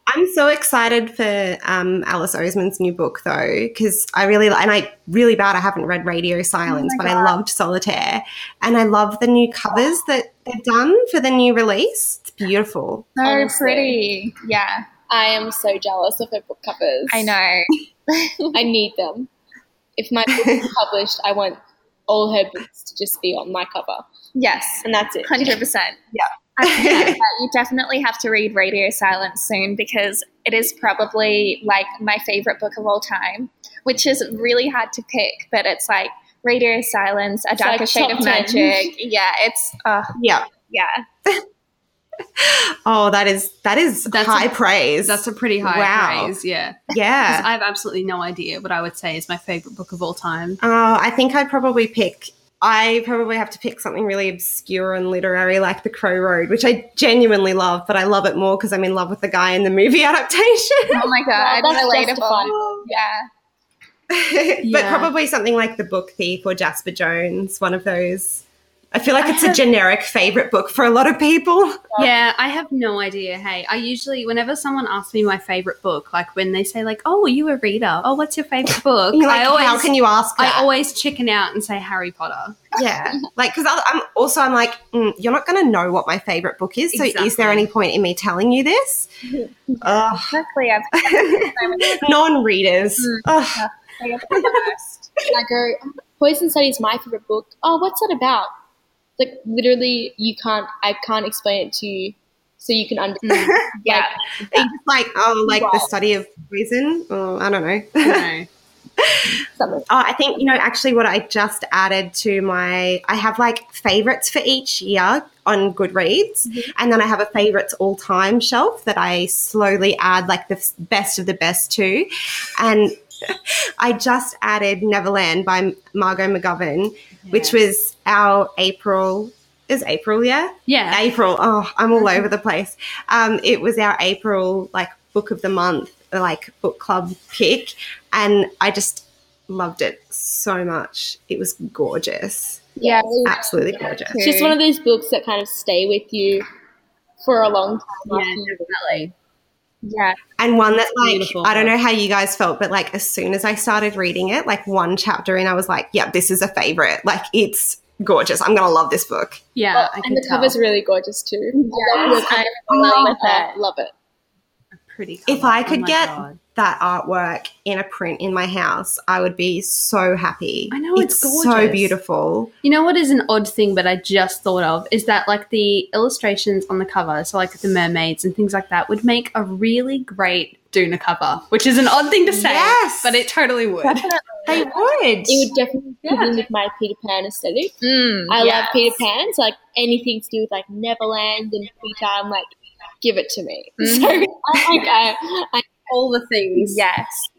Speaker 2: I'm so excited for um, Alice Oseman's new book, though, because I really and I really bad. I haven't read Radio Silence,
Speaker 7: Oh my
Speaker 2: but I loved Solitaire, and I love the new covers that they've done for the new release. It's beautiful.
Speaker 7: So
Speaker 6: Honestly.
Speaker 7: pretty. Yeah,
Speaker 6: I am so jealous of her book covers.
Speaker 7: I know. [laughs]
Speaker 6: I need them. If my book is [laughs] published, I want all her books to just be on my cover.
Speaker 7: Yes,
Speaker 6: And that's it.
Speaker 7: hundred percent. Yeah. you definitely have to read Radio Silence soon because it is probably like my favorite book of all time, which is really hard to pick, but it's like Radio Silence, A Darker
Speaker 6: like
Speaker 7: Shade of
Speaker 6: 10.
Speaker 7: Magic. Yeah, it's uh,
Speaker 2: Yeah.
Speaker 7: yeah. [laughs] [laughs]
Speaker 2: Oh, that is that is
Speaker 5: That's
Speaker 2: high
Speaker 5: a-
Speaker 2: praise.
Speaker 5: That's a pretty high
Speaker 2: Wow.
Speaker 5: praise, Yeah,
Speaker 2: yeah.
Speaker 5: I have absolutely no idea what I would say is my favorite book of all time.
Speaker 2: Oh, I think I'd probably pick. I probably have to pick something really obscure and literary like The Crow Road, which I genuinely love, but I love it more because I'm in love with the guy in the movie [laughs] adaptation.
Speaker 7: Oh my god,
Speaker 6: Well, that's
Speaker 7: relatable.
Speaker 6: justifiable.
Speaker 7: Yeah. [laughs]
Speaker 2: but
Speaker 5: Yeah.
Speaker 2: probably something like The Book Thief or Jasper Jones, one of those. I feel like it's a generic favorite book for a lot of people.
Speaker 5: Yeah, I have no idea. Hey, I usually, whenever someone asks me my favorite book, like when they say like, "Oh, are you a reader? Oh, what's your favorite [laughs] book?"
Speaker 2: Like,
Speaker 5: I always,
Speaker 2: how can you ask that?
Speaker 5: I always chicken out and say Harry Potter.
Speaker 2: yeah, [laughs] like because I'm also I'm like, mm, you're not going to know what my favorite book is. So is there any point in me telling you this? [laughs] Ugh.
Speaker 7: Exactly.
Speaker 2: Non-readers. Ugh.
Speaker 7: I.
Speaker 6: I go, "Oh, Poison Study is my favorite book. Oh, what's that about? Like literally, you can't. I can't explain it to you, so you can [laughs] understand.
Speaker 7: Yeah.
Speaker 2: It's just like oh, like the study of poison. Oh, I don't know.
Speaker 5: No. [laughs]
Speaker 6: Something.
Speaker 2: Oh, I think you know actually what I just added to my I have like favorites for each year on Goodreads, mm-hmm. and then I have a favorites all time shelf that I slowly add like the f- best of the best to, and [laughs] I just added Neverland by Margot McGovern, which was our April. Is April, yeah?
Speaker 5: yeah,
Speaker 2: April. Oh, I'm all over the place. Um, it was our April like book of the month, like book club pick, and I just loved it so much. It was gorgeous,
Speaker 7: Yeah.
Speaker 2: absolutely gorgeous.
Speaker 6: It's just one of those books that kind of stay with you for a long time.
Speaker 5: yeah,
Speaker 6: after you read it.
Speaker 5: definitely.
Speaker 7: Yeah.
Speaker 2: And one that like
Speaker 5: Beautiful
Speaker 2: I don't know how you guys felt, but like as soon as I started reading it, like one chapter in, I was like, "Yeah, this is a favorite. Like it's gorgeous. I'm gonna love this book."
Speaker 5: Yeah,
Speaker 6: Well, and the
Speaker 5: tell.
Speaker 6: cover's really gorgeous too.
Speaker 7: Yes,
Speaker 6: I
Speaker 7: I'm love with
Speaker 6: love
Speaker 7: it.
Speaker 6: Love it.
Speaker 5: pretty.
Speaker 2: If. I
Speaker 5: Oh
Speaker 2: could
Speaker 5: my
Speaker 2: get
Speaker 5: God.
Speaker 2: That artwork in a print in my house, I would be so happy.
Speaker 5: I know, it's
Speaker 2: so
Speaker 5: gorgeous.
Speaker 2: beautiful.
Speaker 5: You know what is an odd thing, but I just thought of is that like the illustrations on the cover, so like the mermaids and things like that, would make a really great Duna cover, which is an odd thing to say,
Speaker 2: Yes.
Speaker 5: but it totally would.
Speaker 2: They would. [laughs]
Speaker 6: It would definitely fit
Speaker 5: Yeah.
Speaker 6: in with my Peter Pan aesthetic.
Speaker 7: Mm,
Speaker 6: I
Speaker 7: yes.
Speaker 6: love Peter Pan, so like anything to do with like Neverland and Peter, I'm like, give it to me.
Speaker 7: Mhm. [laughs]
Speaker 6: So I like I, I
Speaker 5: All the things.
Speaker 7: Yes.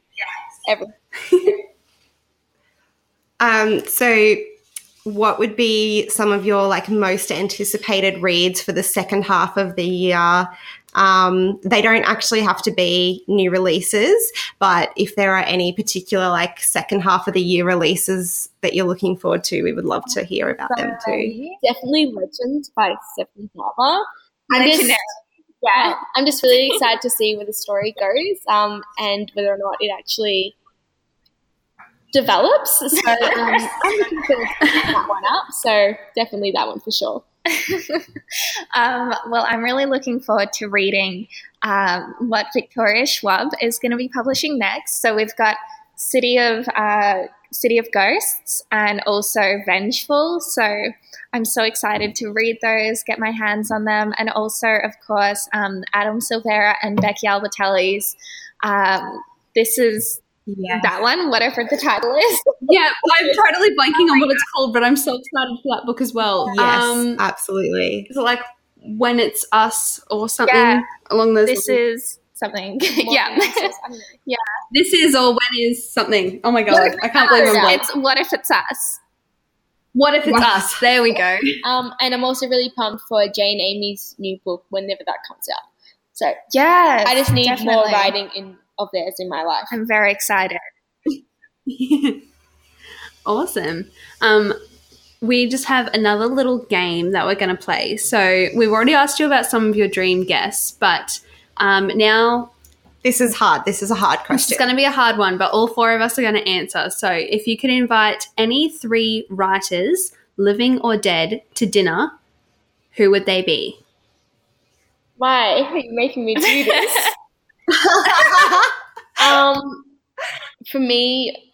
Speaker 6: every [laughs]
Speaker 2: Um, so what would be some of your like most anticipated reads for the second half of the year? Um, they don't actually have to be new releases, but if there are any particular like second half of the year releases that you're looking forward to, we would love to hear about them too.
Speaker 6: definitely Legends by Stephanie Garber. I'm just,
Speaker 7: Legendary.
Speaker 6: Yeah, I'm just really excited to see where the story goes, um, and whether or not it actually develops. So um, I'm looking forward to picking that one up. So definitely that one for sure. [laughs]
Speaker 7: um, well, I'm really looking forward to reading um, what Victoria Schwab is going to be publishing next. So we've got City of uh, City of Ghosts and also Vengeful. So I'm so excited to read those, get my hands on them, and also, of course, um, Adam Silvera and Becky Albertalli's. Um, this is
Speaker 5: Yeah.
Speaker 7: That one, whatever the title is. [laughs]
Speaker 5: Yeah, I'm totally blanking on what it's called, but I'm so excited for that book as well.
Speaker 2: Yes,
Speaker 5: Um,
Speaker 2: absolutely.
Speaker 5: is it like when it's us or something
Speaker 7: Yeah.
Speaker 5: along those
Speaker 7: This
Speaker 5: lines?
Speaker 7: is something. [laughs] [laughs] yeah.
Speaker 5: This is or when is something. Oh my god, I can't believe I'm blank.
Speaker 7: It's what if it's us?
Speaker 5: What if it's us? There we go. [laughs]
Speaker 6: Um, and I'm also really pumped for Jane Amy's new book whenever that comes out. So
Speaker 7: yeah,
Speaker 6: I just need more writing in of theirs in my life.
Speaker 7: I'm very excited.
Speaker 5: awesome. Um, we just have another little game that we're going to play. So we've already asked you about some of your dream guests, but um, now
Speaker 2: This is hard. This is a hard question.
Speaker 5: It's going to be a hard one, but all four of us are going to answer. So, if you could invite any three writers, living or dead, to dinner, who would they be?
Speaker 6: Why [laughs] are you making me do this? [laughs] um, for me,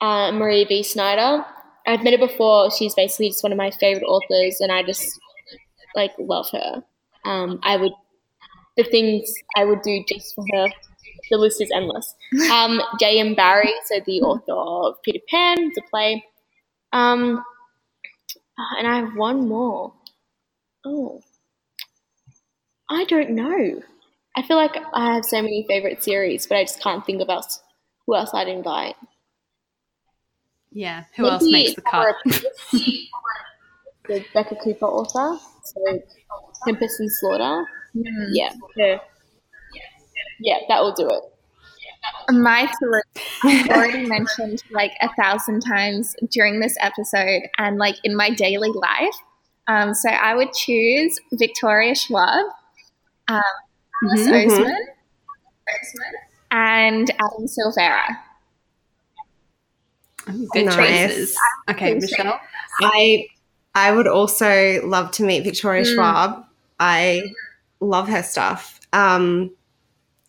Speaker 6: uh, Maria V. Snyder. I've met her before. She's basically just one of my favorite authors, and I just like love her. Um, I would the things I would do just for her. The list is endless. Um, J.M. Barrie, so the author of Peter Pan, the play. Um, and I have one more. Oh, I don't know. I feel like I have so many favorite series, but I just can't think of else who else I'd invite.
Speaker 5: Yeah, who else
Speaker 6: Maybe
Speaker 5: makes the cut?
Speaker 6: The Beka Cooper author, so Tempest and Slaughter. Yeah, her. Yeah, that will do it.
Speaker 7: My three, I've already mentioned like a thousand times during this episode and like in my daily life. Um, so I would choose Victoria Schwab, um, Alice
Speaker 2: Mhm.
Speaker 7: Oseman, and Adam Silvera.
Speaker 5: Oh, Good
Speaker 2: Nice.
Speaker 5: choices. Okay, Michelle.
Speaker 2: I I would also love to meet Victoria
Speaker 5: Mm.
Speaker 2: Schwab. I love her stuff. Um,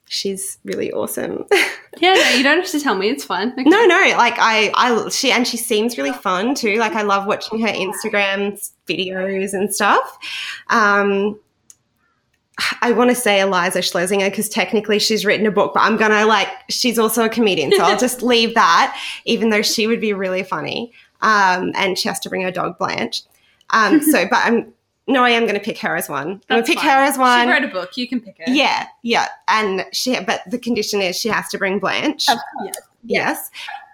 Speaker 2: she's really awesome. [laughs]
Speaker 5: Yeah, no, you don't have to tell me. It's fine. Okay.
Speaker 2: no, no, like I, I, she and she seems really fun too. Like I love watching her Instagram videos and stuff. Um, I want to say Iliza Shlesinger because technically she's written a book, but I'm gonna like she's also a comedian, so I'll [laughs] just leave that. Even though she would be really funny, um, and she has to bring her dog Blanche. Um, so, but I'm no, I am going to pick her as one. I'm going to pick
Speaker 5: fine.
Speaker 2: her as one.
Speaker 5: She wrote a book. You can pick her.
Speaker 2: Yeah, yeah, and she. But the condition is she has to bring Blanche.
Speaker 7: Of
Speaker 5: course.
Speaker 2: Yes,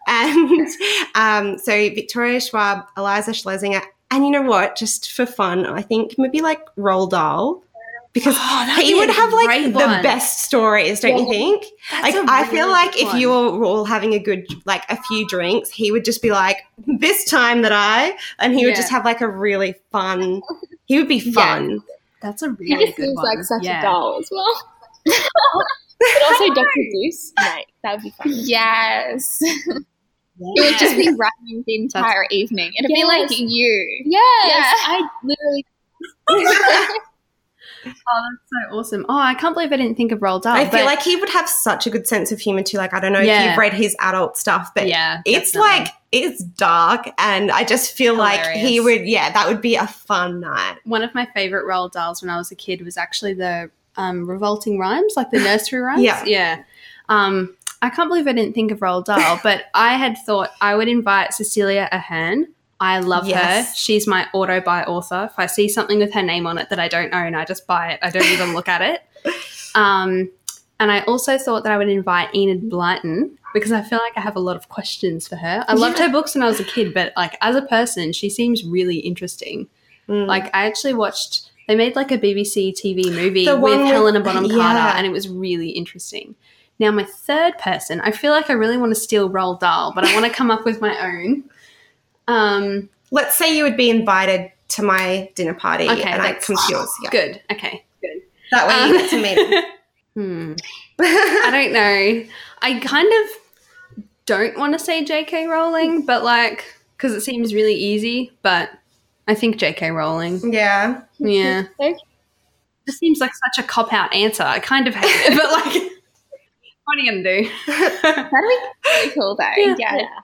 Speaker 2: and um, so Victoria Schwab, Iliza Shlesinger, and you know what? Just for fun, I think maybe like Roald Dahl. Because
Speaker 5: Oh,
Speaker 2: he
Speaker 5: be
Speaker 2: would have like
Speaker 5: great
Speaker 2: the
Speaker 5: one.
Speaker 2: best stories, don't you think? like I feel like
Speaker 5: good
Speaker 2: if you were all having a good like a few drinks, he would just be like, "This time that I," and he would just have like a really fun. He would be [laughs] fun.
Speaker 5: That's a
Speaker 6: He
Speaker 5: really
Speaker 6: just
Speaker 5: good
Speaker 6: seems
Speaker 5: one.
Speaker 6: like such
Speaker 5: yeah.
Speaker 6: a doll as well. [laughs] but also Dr. Seuss. Mate, that would be fun.
Speaker 7: Yes. It would just be running the entire evening. It'd be like you.
Speaker 6: Yes,
Speaker 7: Yeah.
Speaker 6: I literally. [laughs]
Speaker 5: Oh, that's so awesome. Oh, I can't believe I didn't think of Roald Dahl.
Speaker 2: I feel like he would have such a good sense of humor too. Like I don't know if you've read his adult stuff, but
Speaker 5: yeah,
Speaker 2: it's
Speaker 5: definitely.
Speaker 2: like it's dark, and I just feel like he would. Yeah, that would be a fun night.
Speaker 5: one of my favorite Roald Dahls when I was a kid was actually the um, Revolting Rhymes, like the [laughs] nursery rhymes.
Speaker 2: Yeah.
Speaker 5: yeah. Um, I can't believe I didn't think of Roald Dahl, but I had thought I would invite Cecilia Ahern. I love her. She's my auto buy author. If I see something with her name on it that I don't own, I just buy it. I don't even look at it. [laughs] Um, and I also thought that I would invite Enid Blyton because I feel like I have a lot of questions for her. I loved her books when I was a kid, but like as a person, she seems really interesting.
Speaker 2: Mm.
Speaker 5: Like I actually watched they made like a BBC TV movie with
Speaker 2: with-
Speaker 5: Helena Bonham [laughs] Carter
Speaker 2: yeah.
Speaker 5: and it was really interesting. Now my third person, I feel like I really want to steal Roald Dahl, but I want to come up with my own. Um
Speaker 2: Let's say you would be invited to my dinner party,
Speaker 5: Okay,
Speaker 2: and I come to yours. Yeah.
Speaker 5: good. Okay. Good.
Speaker 2: That way you get to meet him. [laughs]
Speaker 5: Hmm. I don't know. I kind of don't want to say JK Rowling, but like cuz it seems really easy, but I think JK Rowling.
Speaker 2: yeah.
Speaker 5: Yeah. [laughs]
Speaker 6: Okay.
Speaker 5: Just seems like such a cop out answer. I kind of hate it, but like, [laughs] what are you gonna do?
Speaker 7: That'd be really cool though.
Speaker 5: Yeah.
Speaker 7: Yeah.
Speaker 6: Yeah.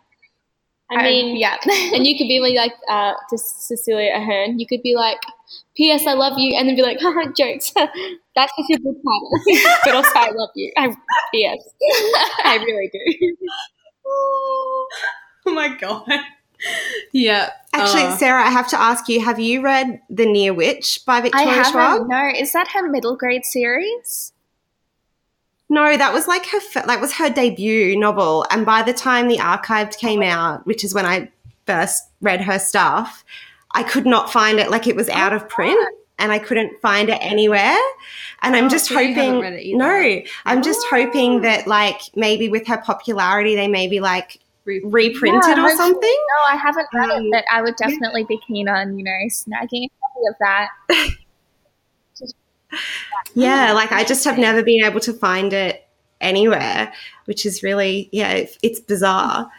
Speaker 6: I mean,
Speaker 7: yeah. [laughs]
Speaker 6: and you could be like uh, to Cecilia Ahern. You could be like, "P.S. I love you," and then be like, "Haha, [laughs] jokes." [laughs] That's just your book title. but also, I love you. I P.S. I really do.
Speaker 5: oh my god. Yeah.
Speaker 2: Actually,
Speaker 5: Uh,
Speaker 2: Sarah, I have to ask you: Have you read *The Near Witch* by Victoria
Speaker 7: I
Speaker 2: Victoria
Speaker 7: haven't.
Speaker 2: Schwab?
Speaker 7: No, is that her middle grade series?
Speaker 2: No, that was like her like was her debut novel, and by the time the archived came out, which is when I first read her stuff, I could not find it. Like it was out of print, and I couldn't find it anywhere. And I'm
Speaker 5: Oh,
Speaker 2: just
Speaker 5: so
Speaker 2: hoping. no, I'm just
Speaker 5: Oh.
Speaker 2: hoping that like maybe with her popularity, they maybe like reprinted
Speaker 7: Yeah,
Speaker 2: or something.
Speaker 7: No, I haven't read
Speaker 2: Um,
Speaker 7: it, but I would definitely be keen on, you know, snagging a copy of that. [laughs]
Speaker 2: Yeah, like I just have never been able to find it anywhere, which is really yeah, it, it's bizarre.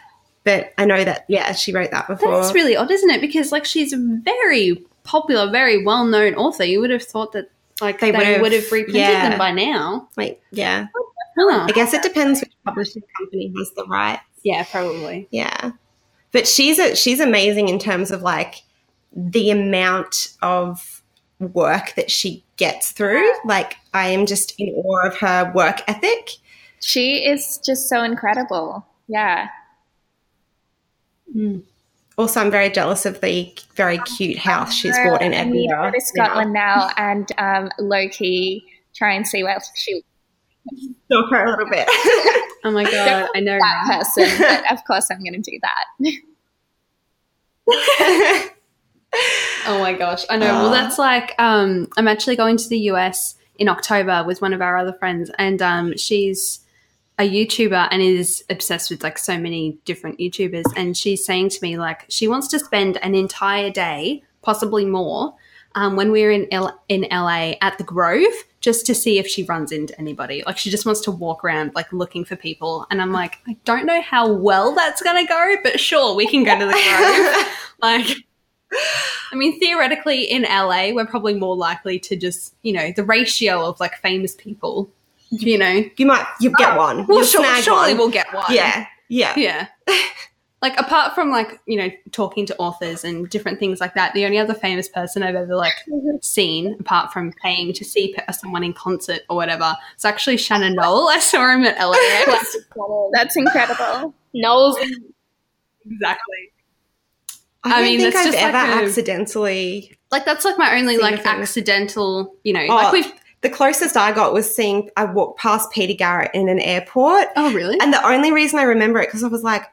Speaker 2: But I know that yeah, she wrote that before.
Speaker 5: That is really odd, isn't it? Because like she's a very popular, very well known author. You would have thought that like
Speaker 2: They
Speaker 5: they, would have reprinted
Speaker 2: yeah.
Speaker 5: them by now.
Speaker 2: like yeah,
Speaker 5: Huh.
Speaker 2: I guess it depends which publishing company has the rights.
Speaker 5: Yeah, probably.
Speaker 2: Yeah, but she's a, she's amazing in terms of like the amount of work that she gets through. Like I am just in awe of her work ethic.
Speaker 7: She is just so incredible. Yeah.
Speaker 2: Also, I'm very jealous of the very cute house she's bought in
Speaker 7: I need to
Speaker 2: Edinburgh.
Speaker 7: go to Scotland now and um, low key try and see where she
Speaker 2: Stalk her a little bit. [laughs]
Speaker 5: Oh my god, I know.
Speaker 7: that
Speaker 5: right?
Speaker 7: person. but of course, I'm going to do that. [laughs]
Speaker 5: Oh my gosh, I know. well, that's like um, I'm actually going to the US in October with one of our other friends, and um, she's a YouTuber and is obsessed with like so many different YouTubers. And she's saying to me like she wants to spend an entire day, possibly more, um, when we're in L- in LA at the Grove, just to see if she runs into anybody. Like she just wants to walk around like looking for people. And I'm like, I don't know how well that's gonna go, but sure, we can go to the Grove. [laughs] like. I mean, theoretically, in LA, we're probably more likely to just, you know, the ratio of like famous people, you know.
Speaker 2: you might you get oh, one.
Speaker 5: Well, sure, surely
Speaker 2: one.
Speaker 5: we'll get one.
Speaker 2: Yeah, yeah.
Speaker 5: Yeah. [laughs] like, apart from like, you know, talking to authors and different things like that, the only other famous person I've ever like seen, apart from paying to see someone in concert or whatever, is actually Shannon Noll. I saw him at LA.
Speaker 6: Classic Shannon.
Speaker 7: That's incredible.
Speaker 6: Knowles. [laughs]
Speaker 5: exactly.
Speaker 2: I,
Speaker 5: I
Speaker 2: don't
Speaker 5: mean,
Speaker 2: think
Speaker 5: that's
Speaker 2: I've
Speaker 5: just
Speaker 2: ever
Speaker 5: like a-
Speaker 2: accidentally.
Speaker 5: Like, that's like my only like accidental, you know,
Speaker 2: Oh.
Speaker 5: like we've.
Speaker 2: The closest I got was seeing. I walked past Peter Garrett in an airport,
Speaker 5: Oh, really?
Speaker 2: and the only reason I remember it because I was like,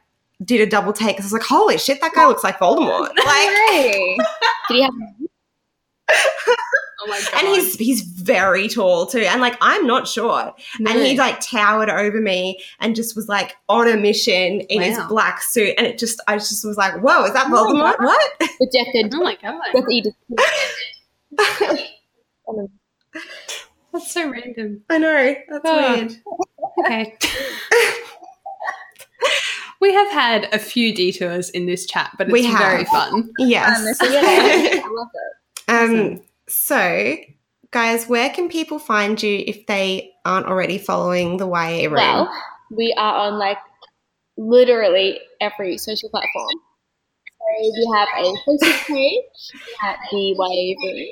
Speaker 2: did a double take. 'cause I was like, holy shit, that guy looks like Voldemort. [laughs] Like, [laughs]
Speaker 6: Did he have
Speaker 5: oh my god. [laughs]
Speaker 2: and he's he's very tall too, and like I'm not short. And he like towered over me and just was like on a mission in his black suit, and it just I just was like, whoa, is that
Speaker 7: Oh my
Speaker 2: Voldemort? What? [laughs] [laughs]
Speaker 6: the death
Speaker 5: Oh my god.
Speaker 6: death Edith?
Speaker 5: That's so random.
Speaker 2: I know that's
Speaker 5: Oh.
Speaker 2: weird.
Speaker 5: Okay. we have had a few detours in this chat, but it's
Speaker 2: We have.
Speaker 5: very fun.
Speaker 2: Yes.
Speaker 7: Um, this is
Speaker 6: Yeah, I love it.
Speaker 2: Um, so, guys, where can people find you if they aren't already following the YA room?
Speaker 6: Well, we are on like literally every social platform. So we have a Facebook page at the YA Room.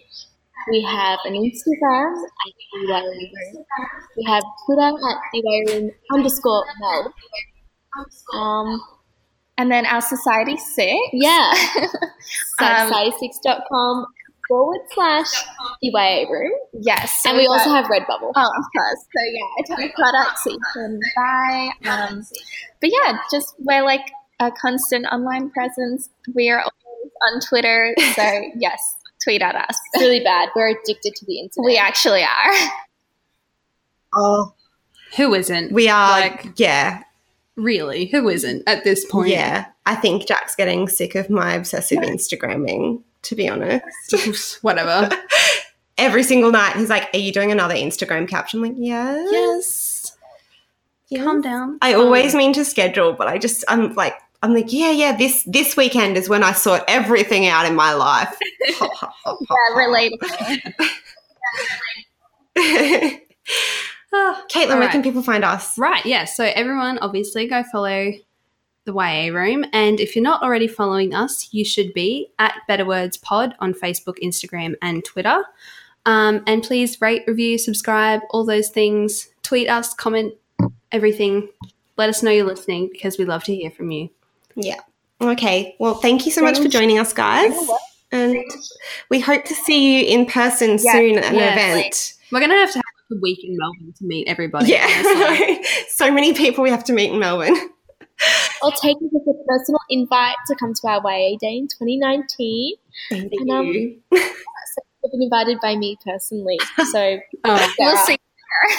Speaker 6: We have an Instagram at the YA Room. We have Twitter at the YA Room underscore Mel. Um,
Speaker 7: and then our society six.
Speaker 6: yeah, [laughs]
Speaker 7: Um,
Speaker 6: society6.com forward slash the YA Room.
Speaker 7: Yes. so
Speaker 6: And we
Speaker 7: we've
Speaker 6: also
Speaker 7: got-
Speaker 6: have Redbubble.
Speaker 7: Oh, of course. So yeah, atomic products that you can buy. Um, but yeah, just we're like a constant online presence. We are always on Twitter. So [laughs] yes, tweet at us.
Speaker 6: It's really bad. We're addicted to the internet.
Speaker 7: We actually are.
Speaker 2: Oh,
Speaker 5: Who isn't?
Speaker 2: we are.
Speaker 5: Like,
Speaker 2: yeah,
Speaker 5: really, who isn't at this point?
Speaker 2: yeah. I think Jack's getting sick of my obsessive Instagramming. To be honest, [laughs]
Speaker 5: Whatever. [laughs]
Speaker 2: every single night he's like, "Are you doing another Instagram caption?" I'm like, yes,
Speaker 5: yes.
Speaker 2: yes.
Speaker 5: Calm down.
Speaker 2: I always mean to schedule, but I just I'm like I'm like, yeah, yeah. This this weekend is when I sort everything out in my life. [laughs]
Speaker 7: Yeah, relatable.
Speaker 5: Ah,
Speaker 2: Caitlin,
Speaker 5: all
Speaker 2: where can people find us?
Speaker 5: Right, yeah. So everyone obviously go follow the YA room. And if you're not already following us, you should be at Better Words Pod on Facebook, Instagram, and Twitter. Um, and please rate, review, subscribe, all those things. Tweet us, comment, everything. let us know you're listening because we love to hear from you.
Speaker 2: Yeah. Okay. Well, thank you so much for joining us, guys. And we hope to see you in person
Speaker 7: Yeah,
Speaker 2: soon at an
Speaker 5: yes.
Speaker 2: event.
Speaker 5: We're gonna have to have a week in Melbourne to meet everybody.
Speaker 2: Yeah. [laughs] so many people we have to meet in Melbourne.
Speaker 6: I'll take it as a personal invite to come to our YA Day in 2019.
Speaker 2: Thank
Speaker 6: And, um,
Speaker 2: you.
Speaker 6: You've been invited by me personally, [laughs] so
Speaker 5: Oh,
Speaker 7: We'll see.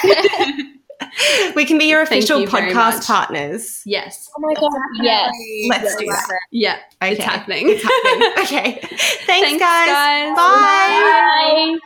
Speaker 7: [laughs]
Speaker 2: we can be your official
Speaker 5: you
Speaker 2: podcast partners.
Speaker 5: yes.
Speaker 6: oh my god, yes.
Speaker 2: Let's do that.
Speaker 5: Yeah.
Speaker 2: Okay.
Speaker 5: It's happening.
Speaker 2: It's happening. Okay. [laughs] Thanks,
Speaker 5: Thanks,
Speaker 2: guys.
Speaker 5: guys.
Speaker 2: Bye.